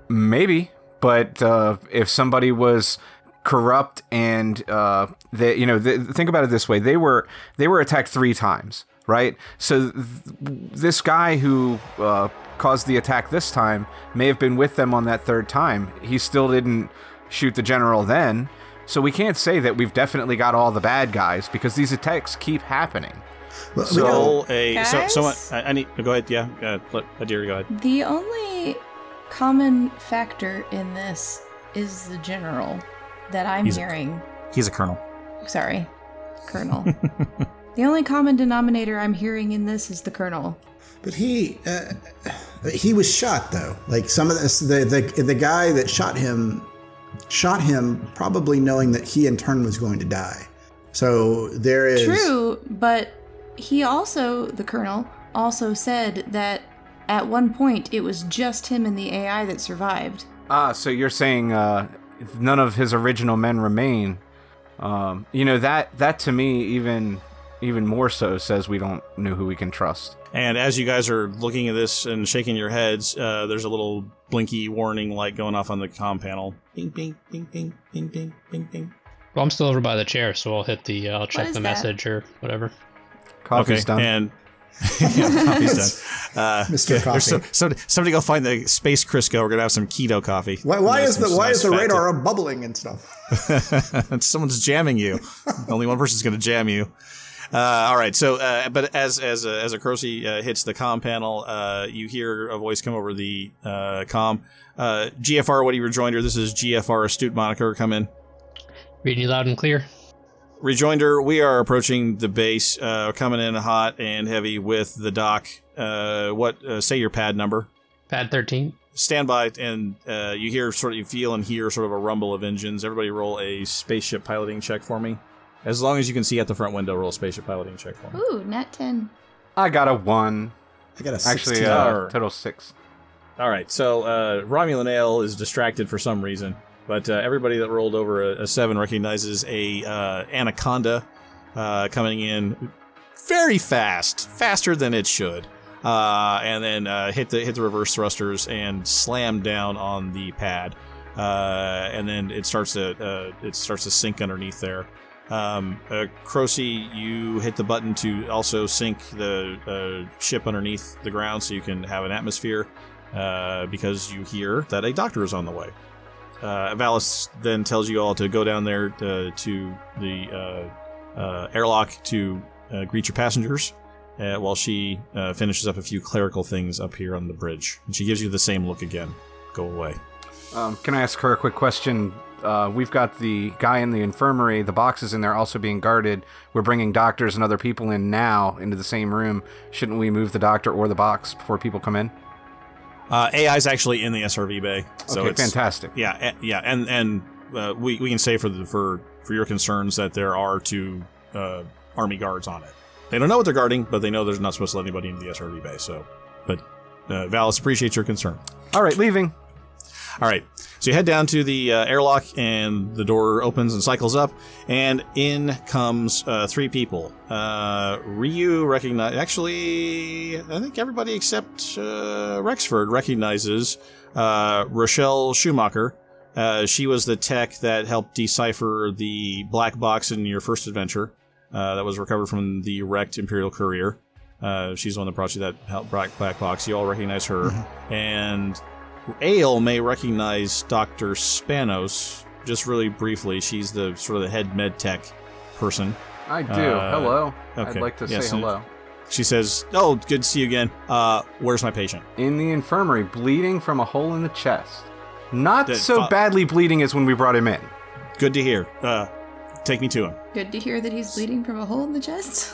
Maybe, but uh, if somebody was corrupt and uh, they, you know, th- think about it this way: they were they were attacked three times, right? So th- this guy who uh, caused the attack this time may have been with them on that third time. He still didn't shoot the general then, so we can't say that we've definitely got all the bad guys because these attacks keep happening. So a so Guys? someone I, I need go ahead. Yeah, uh, let Adira go ahead. The only common factor in this is the general that I'm He's a- hearing. He's a colonel. Sorry, colonel. the only common denominator I'm hearing in this is the colonel. But he uh, he was shot though. Like some of this, the the the guy that shot him shot him probably knowing that he in turn was going to die. So there is True, but he also, the colonel, also said that at one point it was just him and the AI that survived. Ah, so you're saying uh, none of his original men remain? Um, you know that that to me even even more so says we don't know who we can trust. And as you guys are looking at this and shaking your heads, uh, there's a little blinky warning light going off on the comm panel. Bing, bing, bing, bing, bing, bing, bing, bing. Well, I'm still over by the chair, so I'll hit the. Uh, I'll check the that? message or whatever. Coffee's okay, done. And yeah, coffee's done. Uh, Mr. Coffee. some- somebody, somebody go find the space Crisco. We're gonna have some keto coffee. why, why is the why nice is the fat radar bubbling and stuff? Someone's jamming you. Only one person's gonna jam you. Uh, all right. So, uh, but as as uh, as a Crocy uh, hits the com panel, uh, you hear a voice come over the uh, comm. Uh, GFR, what do you rejoinder? This is GFR astute moniker. Come in. Reading you loud and clear. Rejoinder, we are approaching the base, uh, coming in hot and heavy with the dock. Uh, what, uh, say your pad number. Pad 13. Stand by, and uh, you hear sort of, you feel and hear sort of a rumble of engines. Everybody roll a spaceship piloting check for me. As long as you can see at the front window, roll a spaceship piloting check for me. Ooh, net 10. I got a one. I got a Actually, 16. uh, total six. All right, so uh, Romulan Ale is distracted for some reason, but uh, everybody that rolled over a, a seven recognizes a uh, anaconda uh, coming in very fast, faster than it should, uh, and then uh, hit the hit the reverse thrusters and slam down on the pad, uh, and then it starts to it starts to sink underneath there. Um, you hit the button to also sink the ship underneath the ground so you can have an atmosphere because you hear that a doctor is on the way. Uh, then tells you all to go down there uh, to the uh, uh, airlock to uh, greet your passengers uh, while she finishes up a few clerical things up here on the bridge. And she gives you the same look again. Go away. Um, can I ask her a quick question? We've got the guy in the infirmary, the boxes in there also being guarded. We're bringing doctors and other people in now into the same room. Shouldn't we move the doctor or the box before people come in? Uh, AI is actually in the SRV bay. So Okay, it's, fantastic. Yeah, eh, yeah, and and uh, we we can say for the for for your concerns that there are two uh, army guards on it. They don't know what they're guarding, but they know they're not supposed to let anybody into the SRV bay. So, but uh, Valis appreciates your concern. All right, leaving. All right. So you head down to the uh, airlock, and the door opens and cycles up, and in comes uh, three people. Uh, Ryu recognize. Actually, I think everybody except uh, Rexford recognizes uh, Rochelle Schumacher. Uh, she was the tech that helped decipher the black box in your first adventure uh, that was recovered from the wrecked Imperial Courier. Uh, she's the one that brought you that help- black, black box. You all recognize her. And Ale may recognize Dr. Spanos just really briefly. She's the sort of the head med tech person. I do. Uh, hello. I'd like to Yes, say hello. She says, "Oh, good to see you again. Uh, where's my patient?" In the infirmary, bleeding from a hole in the chest. Not That so fu- badly bleeding as when we brought him in. Good to hear. Uh, take me to him. Good to hear that he's bleeding from a hole in the chest.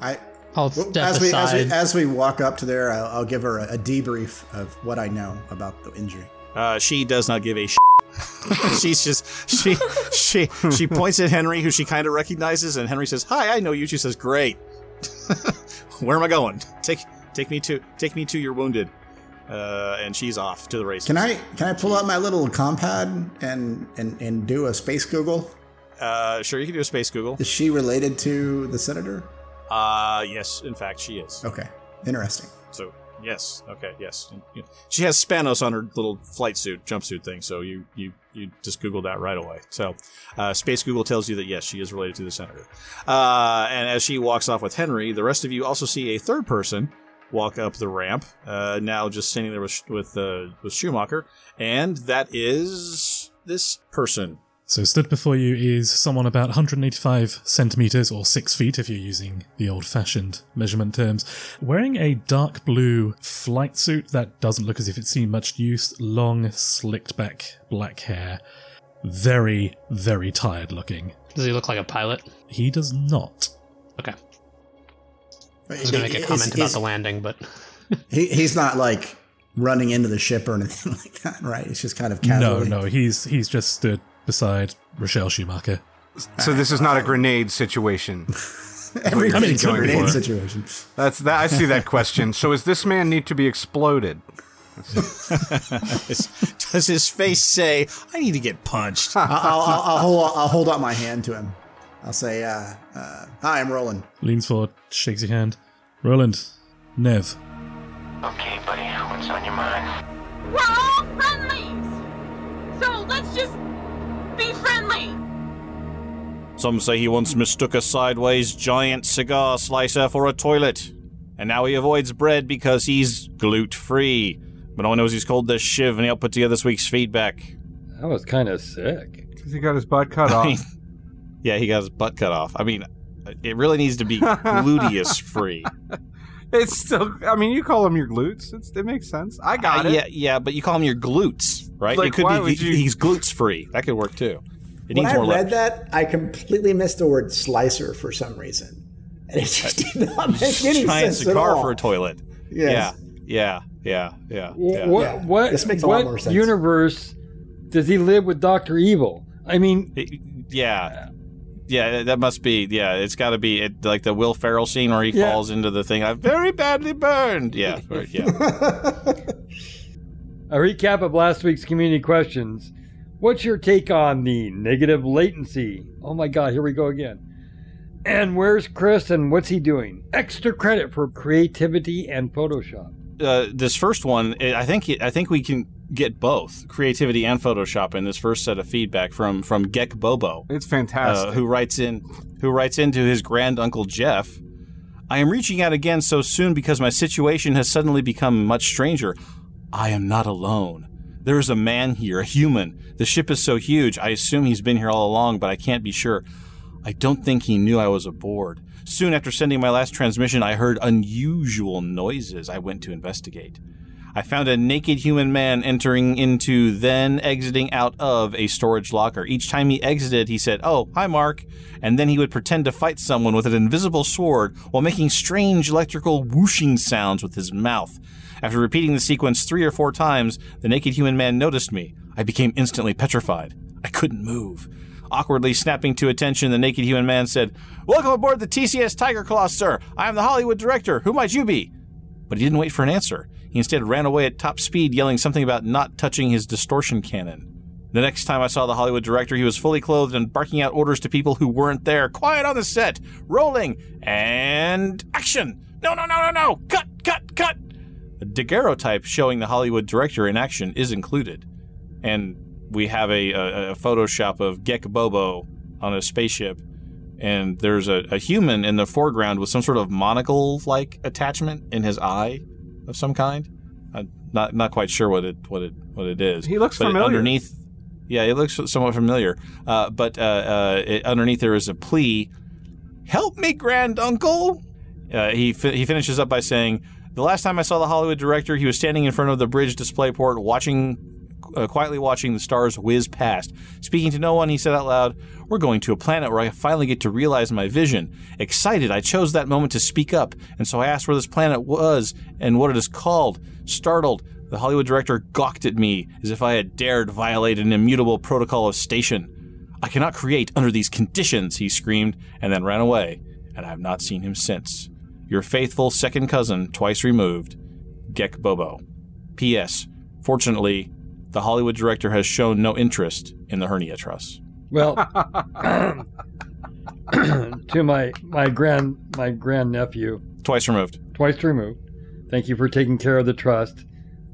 I I'll step as we, as we as we walk up to there, I'll, I'll give her a, a debrief of what I know about the injury. Uh, she does not give a sh- She's just she she she points at Henry, who she kind of recognizes, and Henry says, "Hi, I know you." She says, "Great. Where am I going? Take take me to take me to your wounded." Uh, and she's off to the races. Can I can I pull out my little compad and and and do a space Google? Uh, sure, you can do a space Google. Is she related to the senator? Uh, yes, in fact, she is. Okay, interesting. So yes, okay, yes. And, you know, She has Spanos on her little flight suit, jumpsuit thing. So you you you just Google that right away. So uh, Space Google tells you that yes, she is related to the senator. Uh, and as she walks off with Henry, the rest of you also see a third person walk up the ramp. Uh, now just standing there with with uh, with Schumacher, and that is this person. So stood before you is someone about 185 centimeters or six feet if you're using the old-fashioned measurement terms, wearing a dark blue flight suit that doesn't look as if it's seen much use, long, slicked back black hair, very, very tired looking. Does he look like a pilot? He does not. Okay. I was going to make a comment about the landing, but he, he's not like running into the ship or anything like that, right? It's just kind of No, casually. no, he's he's just stood beside Rochelle Schumacher. So this is not a grenade situation. Every I mean, it's a it could grenade situation. That's that. I see that question. So does this man need to be exploded? Does his face say, "I need to get punched"? I'll, I'll, I'll, I'll hold I'll hold out my hand to him. I'll say, uh, uh, "Hi, I'm Roland." Leans forward, shakes your hand. Roland, Nev, Okay, buddy, what's on your mind? We're all friendlies! So let's just be friendly! Some say he once mistook a sideways giant cigar slicer for a toilet, and now he avoids bread because he's glute free. But no one knows he's called the Shiv, and he'll put together this week's feedback. That was kind of sick. Because he got his butt cut I off. mean, yeah, he got his butt cut off. I mean, it really needs to be gluteus free. It's still. I mean, you call them your glutes. It's, it makes sense. I got Uh, it. Yeah, yeah, but you call him your glutes, right? Like, it could why be would he- you- he's glutes free. That could work too. It when I read leverage. that, I completely missed the word slicer for some reason, and it just did not make any giant sense cigar at all. for a toilet. Yes. Yeah, yeah, yeah, yeah. Wh- yeah. What what This makes a lot what more sense. universe does he live with Doctor Evil? I mean, It- yeah. Yeah, that must be. Yeah, it's got to be it, like the Will Ferrell scene where he Yeah. falls into the thing. I'm very badly burned. Yeah, right, yeah. a recap of last week's community questions. What's your take on the negative latency? Oh my god, here we go again. And where's Chris and what's he doing? Extra credit for creativity and Photoshop. uh, this first one, I think I think we can get both creativity and Photoshop in this first set of feedback from from Gek Bobo. It's fantastic. uh, who writes in who writes into his grand uncle Jeff. I am reaching out again so soon because my situation has suddenly become much stranger. I am not alone. There is a man here, a human. The ship is so huge, I assume he's been here all along, but I can't be sure. I don't think he knew I was aboard. Soon after sending my last transmission, I heard unusual noises. I went to investigate. I found a naked human man entering into, then exiting out of a storage locker. Each time he exited, he said, Oh, hi, Mark. And then he would pretend to fight someone with an invisible sword while making strange electrical whooshing sounds with his mouth. After repeating the sequence three or four times, the naked human man noticed me. I became instantly petrified. I couldn't move. Awkwardly snapping to attention, the naked human man said, Welcome aboard the TCS Tiger Claw, sir. I am the Hollywood director. Who might you be? But he didn't wait for an answer. He instead ran away at top speed, yelling something about not touching his distortion cannon. The next time I saw the Hollywood director, he was fully clothed and barking out orders to people who weren't there. Quiet on the set! Rolling! And action! No, no, no, no, no! Cut, cut, cut! A daguerreotype showing the Hollywood director in action is included. And we have a, a, a Photoshop of Gek Bobo on a spaceship. And there's a, a human in the foreground with some sort of monocle like attachment in his eye of some kind. I'm not not quite sure what it what it what it is. He looks but familiar. Underneath, yeah, it looks somewhat familiar. Uh, but uh, uh, it, underneath there is a plea: "Help me, grand uncle." Uh, he fi- he finishes up by saying, "The last time I saw the Hollywood director, he was standing in front of the bridge display port, watching uh, quietly watching the stars whiz past. Speaking to no one, he said out loud, We're going to a planet where I finally get to realize my vision. Excited, I chose that moment to speak up, and so I asked where this planet was and what it is called. Startled, the Hollywood director gawked at me as if I had dared violate an immutable protocol of station. I cannot create under these conditions, he screamed, and then ran away, and I have not seen him since. Your faithful second cousin, twice removed, Gek Bobo. P.S. Fortunately, the Hollywood director has shown no interest in the hernia truss. Well, to my my grand my grandnephew, Twice removed. twice removed. Thank you for taking care of the trust.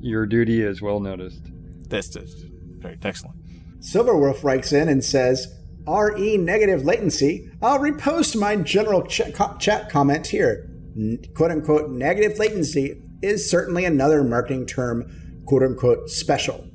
Your duty is well noticed. That's just very excellent. Silverwolf writes in and says, RE negative latency. I'll repost my general ch- co- chat comment here. N- quote unquote negative latency is certainly another marketing term, quote unquote special.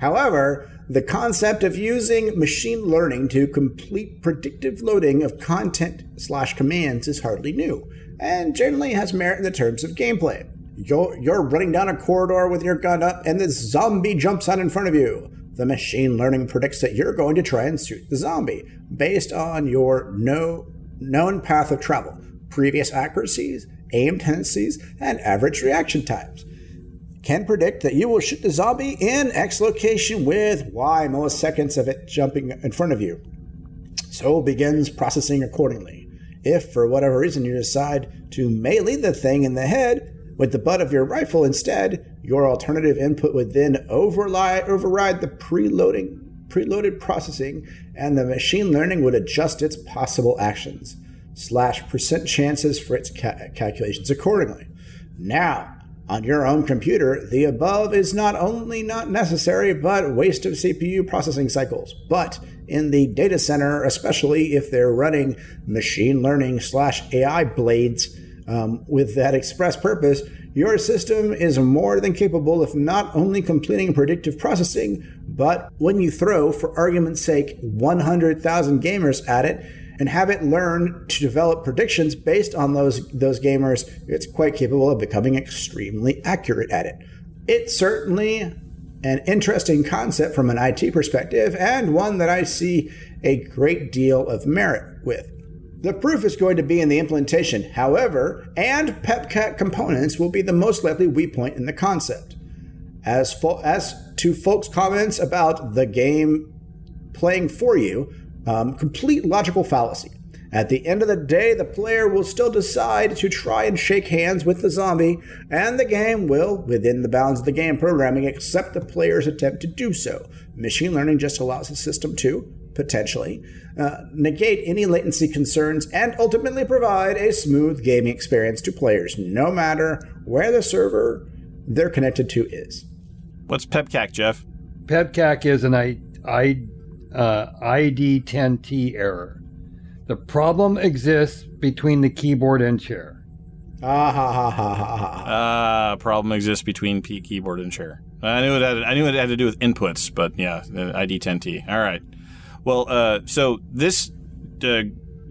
However, the concept of using machine learning to complete predictive loading of content slash commands is hardly new, and generally has merit in the terms of gameplay. You're, you're running down a corridor with your gun up, and this zombie jumps out in front of you. The machine learning predicts that you're going to try and shoot the zombie based on your no, known path of travel, previous accuracies, aim tendencies, and average reaction times. Can predict that you will shoot the zombie in X location with Y milliseconds of it jumping in front of you. So begins processing accordingly. If for whatever reason you decide to melee the thing in the head with the butt of your rifle instead, your alternative input would then override, override the preloading preloaded processing and the machine learning would adjust its possible actions slash percent chances for its ca- calculations accordingly. Now, on your own computer, the above is not only not necessary, but waste of CPU processing cycles. But in the data center, especially if they're running machine learning slash AI blades um, with that express purpose, your system is more than capable of not only completing predictive processing, but when you throw, for argument's sake, 100,000 gamers at it, and have it learn to develop predictions based on those those gamers, it's quite capable of becoming extremely accurate at it. It's certainly an interesting concept from an IT perspective, and one that I see a great deal of merit with. The proof is going to be in the implementation, however, and PEBKAC components will be the most likely weak point in the concept. As, fo- as to folks' comments about the game playing for you, um, complete logical fallacy. At the end of the day, the player will still decide to try and shake hands with the zombie, and the game will, within the bounds of the game programming, accept the player's attempt to do so. Machine learning just allows the system to, potentially, uh, negate any latency concerns and ultimately provide a smooth gaming experience to players, no matter where the server they're connected to is. What's PEBKAC, Jeff? PEBKAC is an I, I, uh, ID10T error. The problem exists between the keyboard and chair. Ah ha ha ha ha ha. Ah, problem exists between P keyboard and chair. I knew it had. I knew it had to do with inputs, but yeah, ID 10T. All right. Well, uh, so this uh,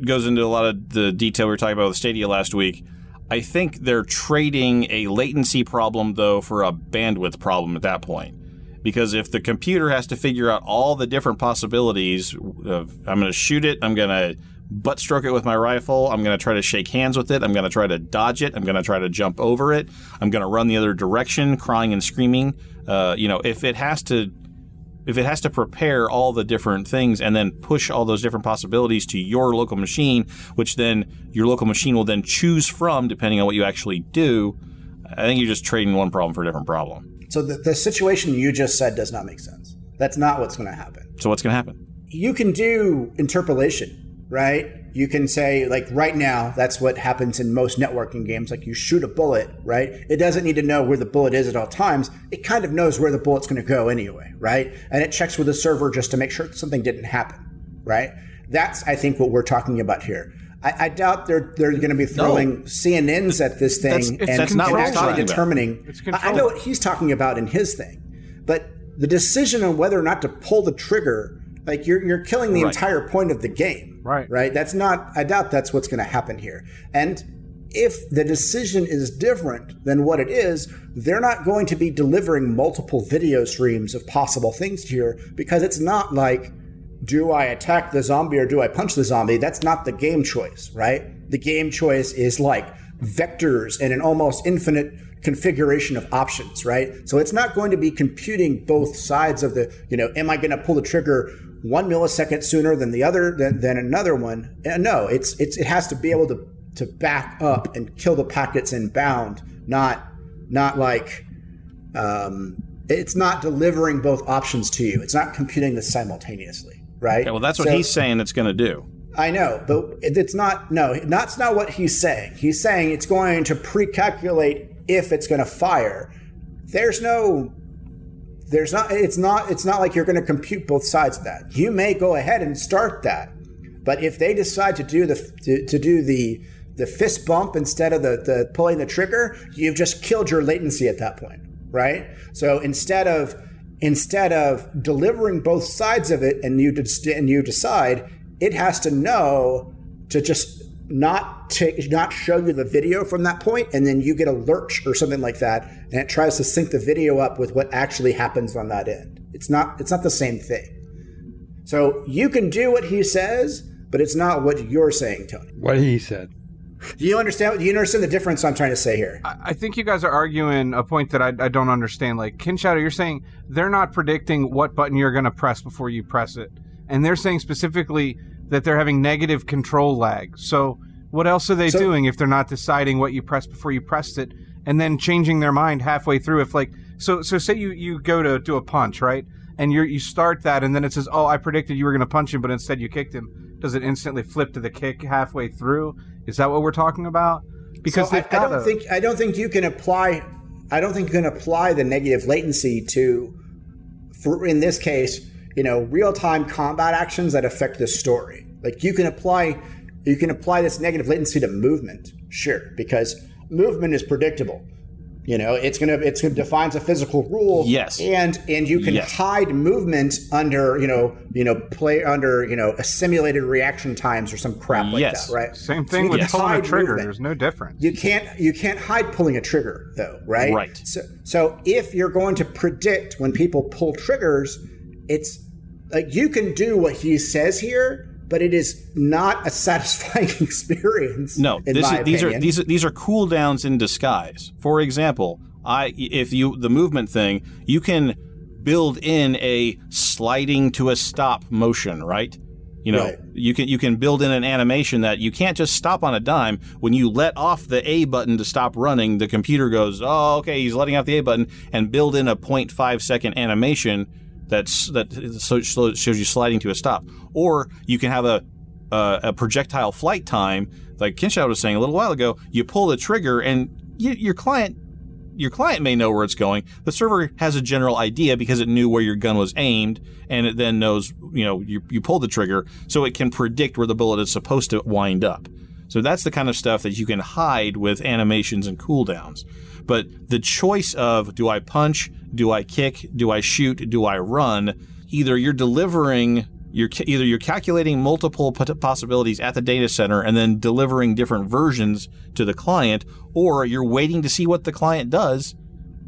goes into a lot of the detail we were talking about with Stadia last week. I think they're trading a latency problem though for a bandwidth problem at that point. Because if the computer has to figure out all the different possibilities of I'm going to shoot it, I'm going to butt stroke it with my rifle. I'm going to try to shake hands with it. I'm going to try to dodge it. I'm going to try to jump over it. I'm going to run the other direction, crying and screaming. Uh, you know, if it has to, if it has to prepare all the different things and then push all those different possibilities to your local machine, which then your local machine will then choose from depending on what you actually do. I think you're just trading one problem for a different problem. So the, the situation you just said does not make sense. That's not what's going to happen. So what's going to happen? You can do interpolation, right? You can say, like, right now, that's what happens in most networking games. Like, you shoot a bullet, right? It doesn't need to know where the bullet is at all times. It kind of knows where the bullet's going to go anyway, right? And it checks with the server just to make sure something didn't happen, right? That's, I think, what we're talking about here. I, I doubt they're they're going to be throwing no. CNNs at this thing that's, and, that's not and what actually determining. I, I know what he's talking about in his thing, but the decision on whether or not to pull the trigger, like you're you're killing the Right. entire point of the game. Right. Right. That's not. I doubt that's what's going to happen here. And if the decision is different than what it is, they're not going to be delivering multiple video streams of possible things here because it's not like, do I attack the zombie or do I punch the zombie? That's not the game choice, right? The game choice is like vectors and an almost infinite configuration of options, right? So it's not going to be computing both sides of the, you know, am I going to pull the trigger one millisecond sooner than the other than, than another one? Uh, no, it's it's it has to be able to to back up and kill the packets in bound, not not like um, it's not delivering both options to you. It's not computing this simultaneously, right? Okay, well, that's what So- he's saying it's going to do. I know, but it's not. No, that's not what he's saying. He's saying it's going to pre-calculate if it's going to fire. There's no. There's not. It's not. It's not like you're going to compute both sides of that. You may go ahead and start that, but if they decide to do the to, to do the the fist bump instead of the, the pulling the trigger, you've just killed your latency at that point, right? So instead of instead of delivering both sides of it and you and you decide, it has to know to just not take not show you the video from that point and then you get a lurch or something like that and it tries to sync the video up with what actually happens on that end. It's not it's not the same thing. So you can do what he says, but it's not what you're saying, Tony. What he said. Do you understand? Do you understand the difference I'm trying to say here? I think you guys are arguing a point that I, I don't understand. Like, Kin Shadow, you're saying they're not predicting what button you're going to press before you press it. And they're saying specifically that they're having negative control lag. So, what else are they So- doing if they're not deciding what you press before you pressed it and then changing their mind halfway through? If, like, so, so say you, you go to do a punch, right? And you you start that, and then it says, "Oh, I predicted you were going to punch him, but instead you kicked him." Does it instantly flip to the kick halfway through? Is that what we're talking about? Because So I, I don't a- think I don't think you can apply I don't think you can apply the negative latency to for in this case, you know, real-time combat actions that affect the story. Like you can apply you can apply this negative latency to movement, sure, because movement is predictable. You know, it's gonna it's gonna defines a physical rule. Yes. And and you can Yes. hide movement under, you know, you know, play under, you know, a simulated reaction times or some crap like Yes. that, right? Same thing you with can pulling a trigger. movement. There's no difference. You can't you can't hide pulling a trigger though, right? Right. So so if you're going to predict when people pull triggers, it's like you can do what he says here, but it is not a satisfying experience. No, in this my is, these are these are these are cooldowns in disguise. For example, I if you the movement thing, you can build in a sliding to a stop motion, right? You know, Right. you can you can build in an animation that you can't just stop on a dime. When you let off the A button to stop running, the computer goes, "Oh, okay, he's letting off the A button," and build in a 0.5 second animation that's that so, shows you sliding to a stop. Or you can have a a projectile flight time, like Kinshaw was saying a little while ago. You pull the trigger, and y your client your client may know where it's going. The server has a general idea because it knew where your gun was aimed, and it then knows, you know, you, you pull the trigger, so it can predict where the bullet is supposed to wind up. So that's the kind of stuff that you can hide with animations and cooldowns. But the choice of do I punch, do I kick, do I shoot, do I run, either you're delivering you're either you're calculating multiple possibilities at the data center and then delivering different versions to the client, or you're waiting to see what the client does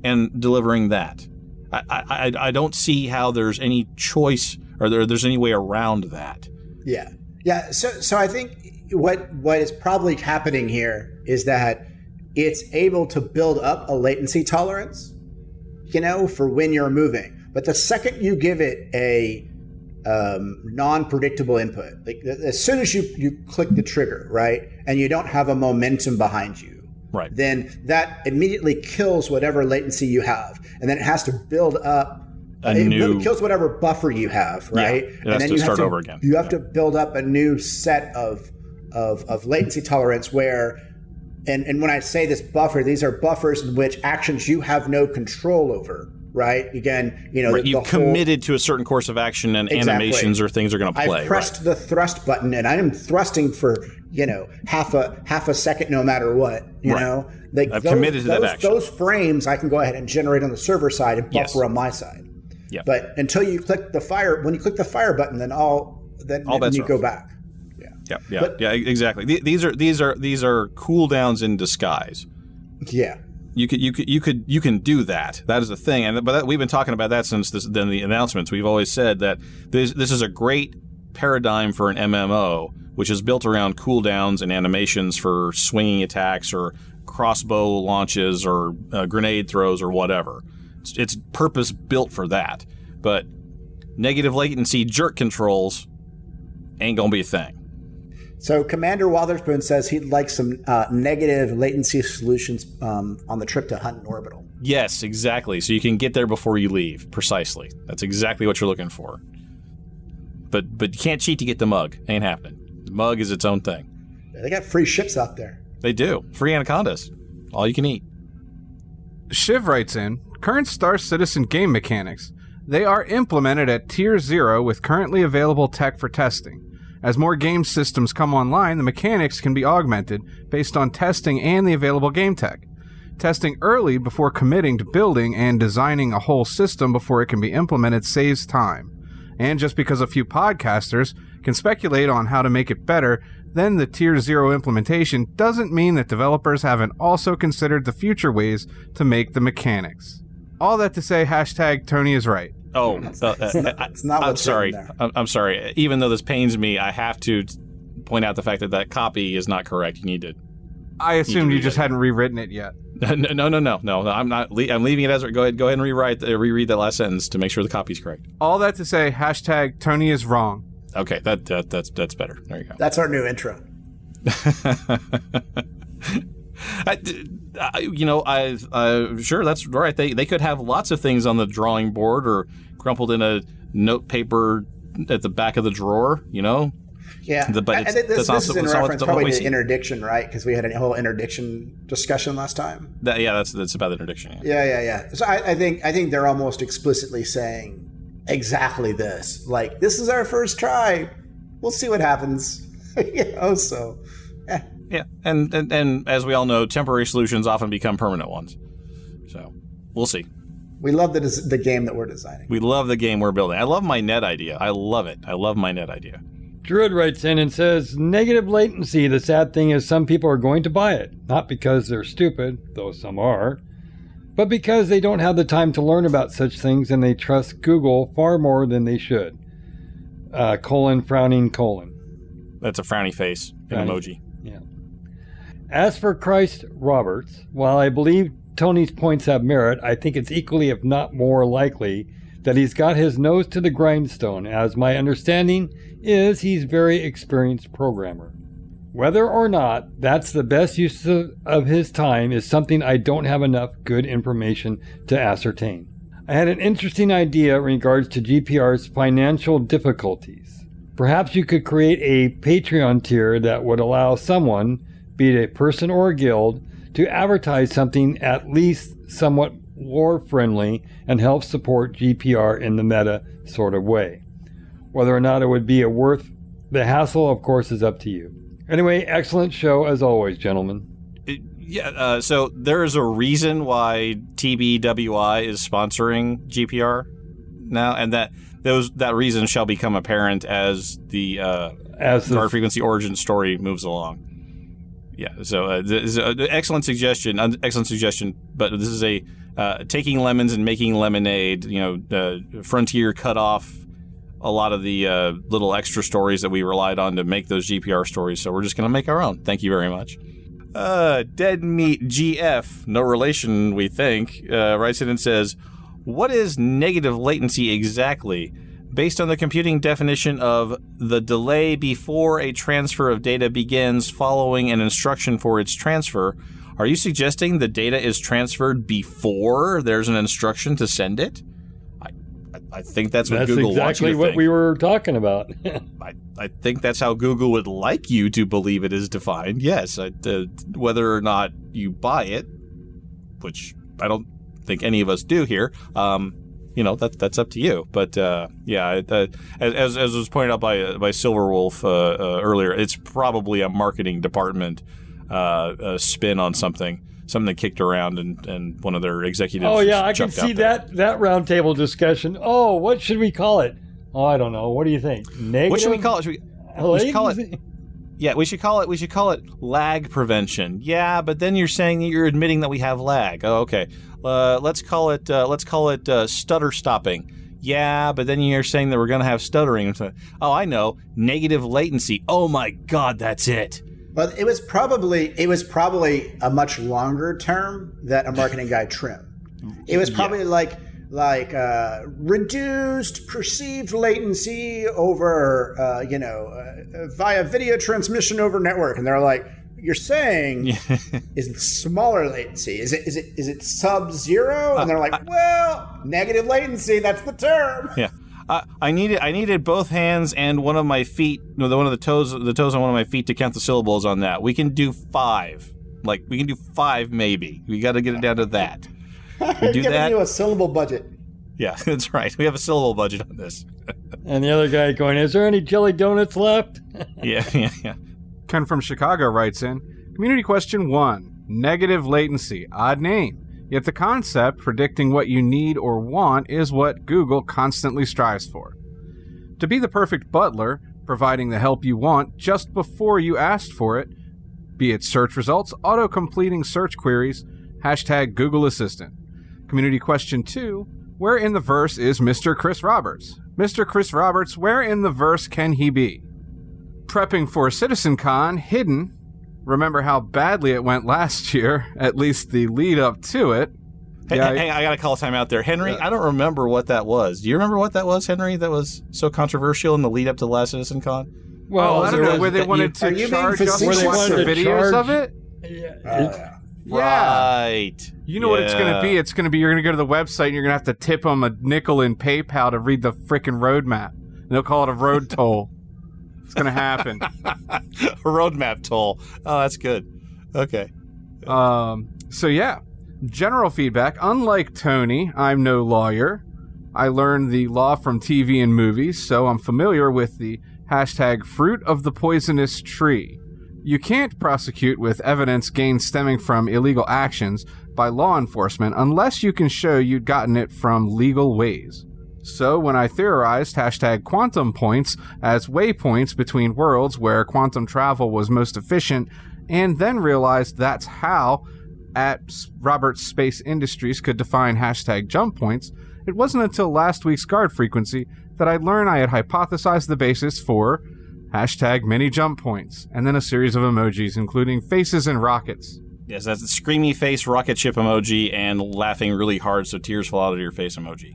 and delivering that. I, I, I don't see how there's any choice or there, there's any way around that. Yeah, yeah. So, so I think what what is probably happening here is that it's able to build up a latency tolerance, you know, for when you're moving. But the second you give it a um, non-predictable input, like as soon as you you click the trigger, right, and you don't have a momentum behind you, right, then that immediately kills whatever latency you have, and then it has to build up. A it new- kills whatever buffer you have, Yeah, right? it has and then to you start have to, over again. You have to build up a new set of of, of latency tolerance where and, and when I say this buffer, these are buffers in which actions you have no control over, right? Again, you know, Right, the, you've the whole- committed to a certain course of action and Exactly. animations or things are going to play. I pressed the thrust button and I am thrusting for you know half a half a second, no matter what. You Right. know, like I've those, committed to that those, action. those frames I can go ahead and generate on the server side and buffer Yes. on my side. Yeah. But until you click the fire, when you click the fire button, then all then, All then you go back. Yeah, yeah, yeah, exactly. Th- These are these are these are cooldowns in disguise. Yeah. You could you could you could you can do that. That is the thing, and but that, we've been talking about that since this, then the announcements. We've always said that this this is a great paradigm for an MMO, which is built around cooldowns and animations for swinging attacks or crossbow launches or uh, grenade throws or whatever. It's, it's purpose built for that. But negative latency jerk controls ain't gonna be a thing. So Commander Wotherspoon says he'd like some uh, negative latency solutions um, on the trip to Hutton Orbital. Yes, exactly. So you can get there before you leave. Precisely. That's exactly what you're looking for. But but you can't cheat to get the mug. Ain't happening. The mug is its own thing. They got free ships out there. They do. Free anacondas. All you can eat. Shiv writes in current Star Citizen game mechanics. They are implemented at Tier 0 with currently available tech for testing. As more game systems come online, the mechanics can be augmented based on testing and the available game tech. Testing early before committing to building and designing a whole system before it can be implemented saves time. And just because a few podcasters can speculate on how to make it better than the Tier 0 implementation doesn't mean that developers haven't also considered the future ways to make the mechanics. All that to say, hashtag Tony is right. Oh, uh, uh, It's not I'm sorry. I'm, I'm sorry. Even though this pains me, I have to point out the fact that that copy is not correct. You need to. I assumed you just hadn't rewritten it yet. No, no, no, no, no. I'm not. Le- I'm leaving it as. Go ahead. Go ahead and rewrite. Uh, reread that last sentence to make sure the copy's correct. All that to say, hashtag Tony is wrong. Okay, that, that that's that's better. There you go. That's our new intro. I, I- you know, I uh, sure that's right. They they could have lots of things on the drawing board or crumpled in a note paper at the back of the drawer. You know. Yeah, The- but it's- this, this is in that's not what- reference probably to interdiction, right? Because we had a whole interdiction discussion last time. That, yeah, that's that's about the interdiction. Yeah. Yeah, yeah, yeah. So I, I think I think they're almost explicitly saying exactly this. Like, this is our first try. We'll see what happens. you know, so Yeah, and, and and as we all know, temporary solutions often become permanent ones. So we'll see. we love the des- the game that we're designing. We love the game we're building. I love my net idea. I love it. I love my net idea. Druid writes in and says, Negative latency. The sad thing is, some people are going to buy it. Not because they're stupid, though some are, but because they don't have the time to learn about such things and they trust Google far more than they should. Uh, colon, frowning, colon. That's a frowny face an Frowny. emoji. As for Chris Roberts, while I believe Tony's points have merit, I think it's equally, if not more likely, that he's got his nose to the grindstone, as my understanding is he's very experienced programmer. Whether or not that's the best use of, of his time is something I don't have enough good information to ascertain. I had an interesting idea in regards to GPR's financial difficulties. Perhaps you could create a Patreon tier that would allow someone, be it a person or a guild, to advertise something at least somewhat war friendly and help support GPR in the meta sort of way. Whether or not it would be a worth the hassle, of course, is up to you. Anyway, excellent show as always, gentlemen. Yeah. Uh, so there is a reason why TBWI is sponsoring GPR now, and that those that reason shall become apparent as the uh, As the- guard frequency origin story moves along. Yeah. So uh, this is an excellent suggestion. Excellent suggestion. But this is a uh, taking lemons and making lemonade. You know, uh, Frontier cut off a lot of the uh, little extra stories that we relied on to make those GPR stories. So we're just going to make our own. Thank you very much. Uh, Dead Meat GF, no relation, we think, uh, writes in and says, What is negative latency exactly? Based on the computing definition of the delay before a transfer of data begins following an instruction for its transfer, are you suggesting the data is transferred before there's an instruction to send it? I, I, think that's what That's Google wants you exactly to what think. we were talking about. I, I think that's how Google would like you to believe it is defined. Yes, I, uh, whether or not you buy it, which I don't think any of us do here. Um, you know that that's up to you. But uh, yeah, uh, as as was pointed out by by Silverwolf uh, uh, earlier, it's probably a marketing department uh, uh, spin on something, something that kicked around and, and one of their executives. oh yeah, I can see that that roundtable discussion. Oh, what should we call it? Oh, I don't know. What do you think? Negative. What should we call it? Should we, we should call it? Yeah, we should call it we should call it lag prevention. Yeah, but then you're saying that you're admitting that we have lag. Oh, okay. Uh, let's call it uh, let's call it uh, stutter stopping. Yeah, but then you're saying that we're going to have stuttering. Oh, I know. Negative latency. Oh my god, that's it. But it was probably it was probably a much longer term that a marketing guy trimmed. It was probably like like uh, reduced perceived latency over uh, you know uh, via video transmission over network, and they're like, "You're saying is smaller latency? Is it is it is it sub zero? And they're like, uh, "Well, negative latency. That's the term." Yeah. I, I needed I needed both hands and one of my feet, no, the one of the toes, the toes on one of my feet to count the syllables on that. We can do five, like we can do five maybe. We got to get it down to that. We do Giving that. you a syllable budget. Yeah, that's right. We have a syllable budget on this. And the other guy going, "Is there any jelly donuts left?" yeah, yeah, yeah. Ken from Chicago writes in Community question one Negative latency. Odd name. Yet the concept, predicting what you need or want, is what Google constantly strives for. To be the perfect butler, providing the help you want just before you asked for it, be it search results, auto completing search queries, hashtag Google Assistant. Community question two Where in the verse is Mr. Chris Roberts? Mr. Chris Roberts, where in the verse can he be? Prepping for CitizenCon, hidden. Remember how badly it went last year, at least the lead up to it. Hey, Yeah, hey, I got to call time out there, Henry. I don't remember what that was. Do you remember what that was, Henry? That was so controversial in the lead up to the last Citizen Con. Well, I don't know where they wanted you- to you charge us facetious? to watch the Where they wanted to videos of charge- it. Uh, Yeah. Right. You know what it's going to be? It's going to be you're going to go to the website and you're going to have to tip them a nickel in PayPal to read the freaking roadmap. And they'll call it a road toll. It's going to happen. A roadmap toll. Oh, that's good. Okay. Um, so yeah, general feedback. Unlike Tony, I'm no lawyer. I learned the law from TV and movies, so I'm familiar with the hashtag fruit of the poisonous tree. You can't prosecute with evidence gained stemming from illegal actions by law enforcement unless you can show you'd gotten it from legal ways. So when I theorized hashtag quantum points as waypoints between worlds where quantum travel was most efficient, and then realized that's how at Roberts Space Industries could define hashtag jump points, it wasn't until last week's guard frequency that I learned I had hypothesized the basis for hashtag many jump points, and then a series of emojis, including faces and rockets. Yes, that's the screamy face rocket ship emoji and laughing really hard so tears fall out of your face emoji.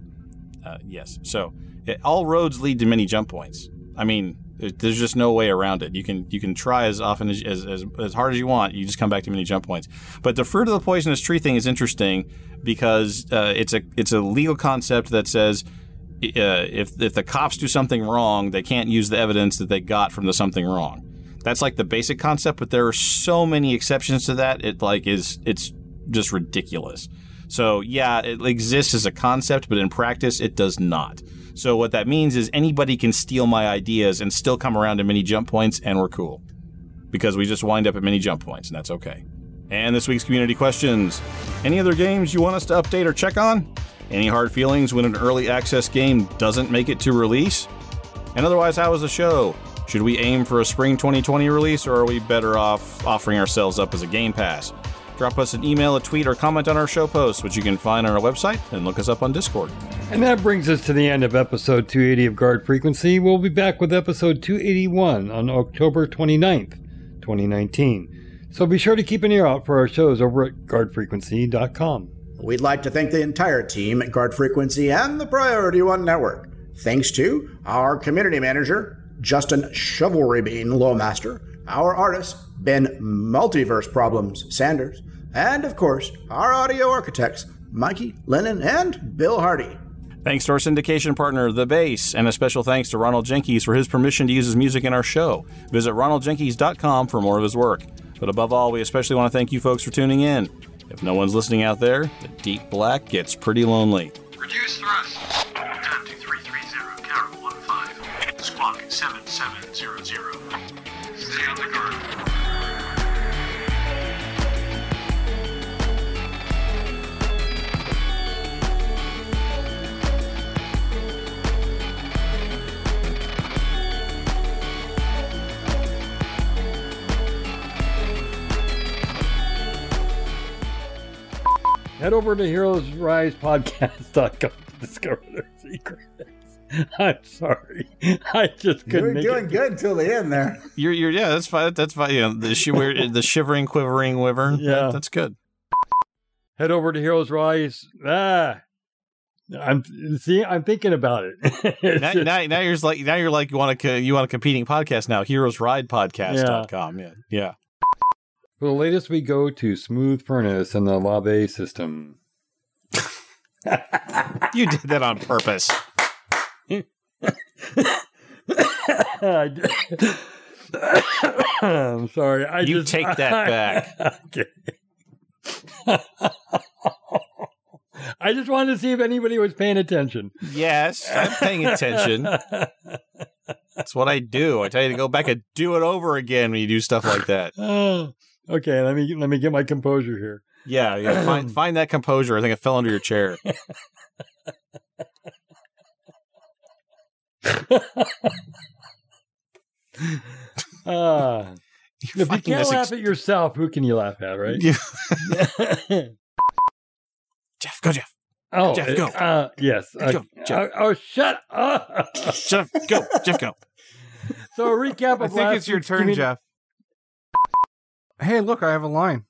Uh, yes. So it, all roads lead to many jump points. I mean, there's just no way around it. You can you can try as often as, as, as, as hard as you want. You just come back to many jump points. But the fruit of the poisonous tree thing is interesting because uh, it's a it's a legal concept that says uh, if if the cops do something wrong, they can't use the evidence that they got from the something wrong. That's like the basic concept, but there are so many exceptions to that. It like is it's just ridiculous. So yeah, it exists as a concept, but in practice, it does not. So what that means is anybody can steal my ideas and still come around to many jump points, and we're cool because we just wind up at many jump points, and that's okay. And this week's community questions: Any other games you want us to update or check on? Any hard feelings when an early access game doesn't make it to release? And otherwise, how was the show? Should we aim for a spring 2020 release, or are we better off offering ourselves up as a Game Pass? Drop us an email, a tweet, or comment on our show post, which you can find on our website, and look us up on Discord. And that brings us to the end of episode 280 of Guard Frequency. We'll be back with episode 281 on October 29th, 2019. So be sure to keep an ear out for our shows over at guardfrequency.com. We'd like to thank the entire team at Guard Frequency and the Priority One Network. Thanks to our community manager, Justin Chivalry Bean Lowmaster, our artist, Ben Multiverse Problems Sanders, and of course, our audio architects, Mikey, Lennon, and Bill Hardy. Thanks to our syndication partner, The Base, and a special thanks to Ronald Jenkins for his permission to use his music in our show. Visit ronaldjenkins.com for more of his work. But above all, we especially want to thank you folks for tuning in. If no one's listening out there, the deep black gets pretty lonely. Reduce thrust. Time to 330, Carol 15. Squawk 7700. Head over to heroesrisepodcast.com to discover their secrets. I'm sorry. I just couldn't were make doing it. good till the end there. You're, you're, yeah, that's fine. That's fine. You know, the, shiver, the shivering, quivering wyvern. Yeah. that's good. Head over to Heroes Rise. Ah, I'm see. I'm thinking about it. Now, just- now, now you're like, now you're like, you want to, you want a competing podcast now? HeroesRidePodcast.com. Yeah, yeah. For the latest, we go to Smooth Furnace and the Lave system. You did that on purpose. I did- I'm sorry. I You just, take that back. I just wanted to see if anybody was paying attention. Yes, I'm paying attention. That's what I do. I tell you to go back and do it over again when you do stuff like that. Okay, let me let me get my composure here. Yeah, yeah. Find find that composure. I think it fell under your chair. Ah. if you can't this laugh at yourself, who can you laugh at, right? Yeah. Jeff, go, Jeff. Oh, Jeff, go. Uh, yes. Go, uh, Jeff. oh, oh, shut up. Shut up. Go, Jeff. Go. So a recap of I think last it's your turn, Jeff. Hey, look, I have a line.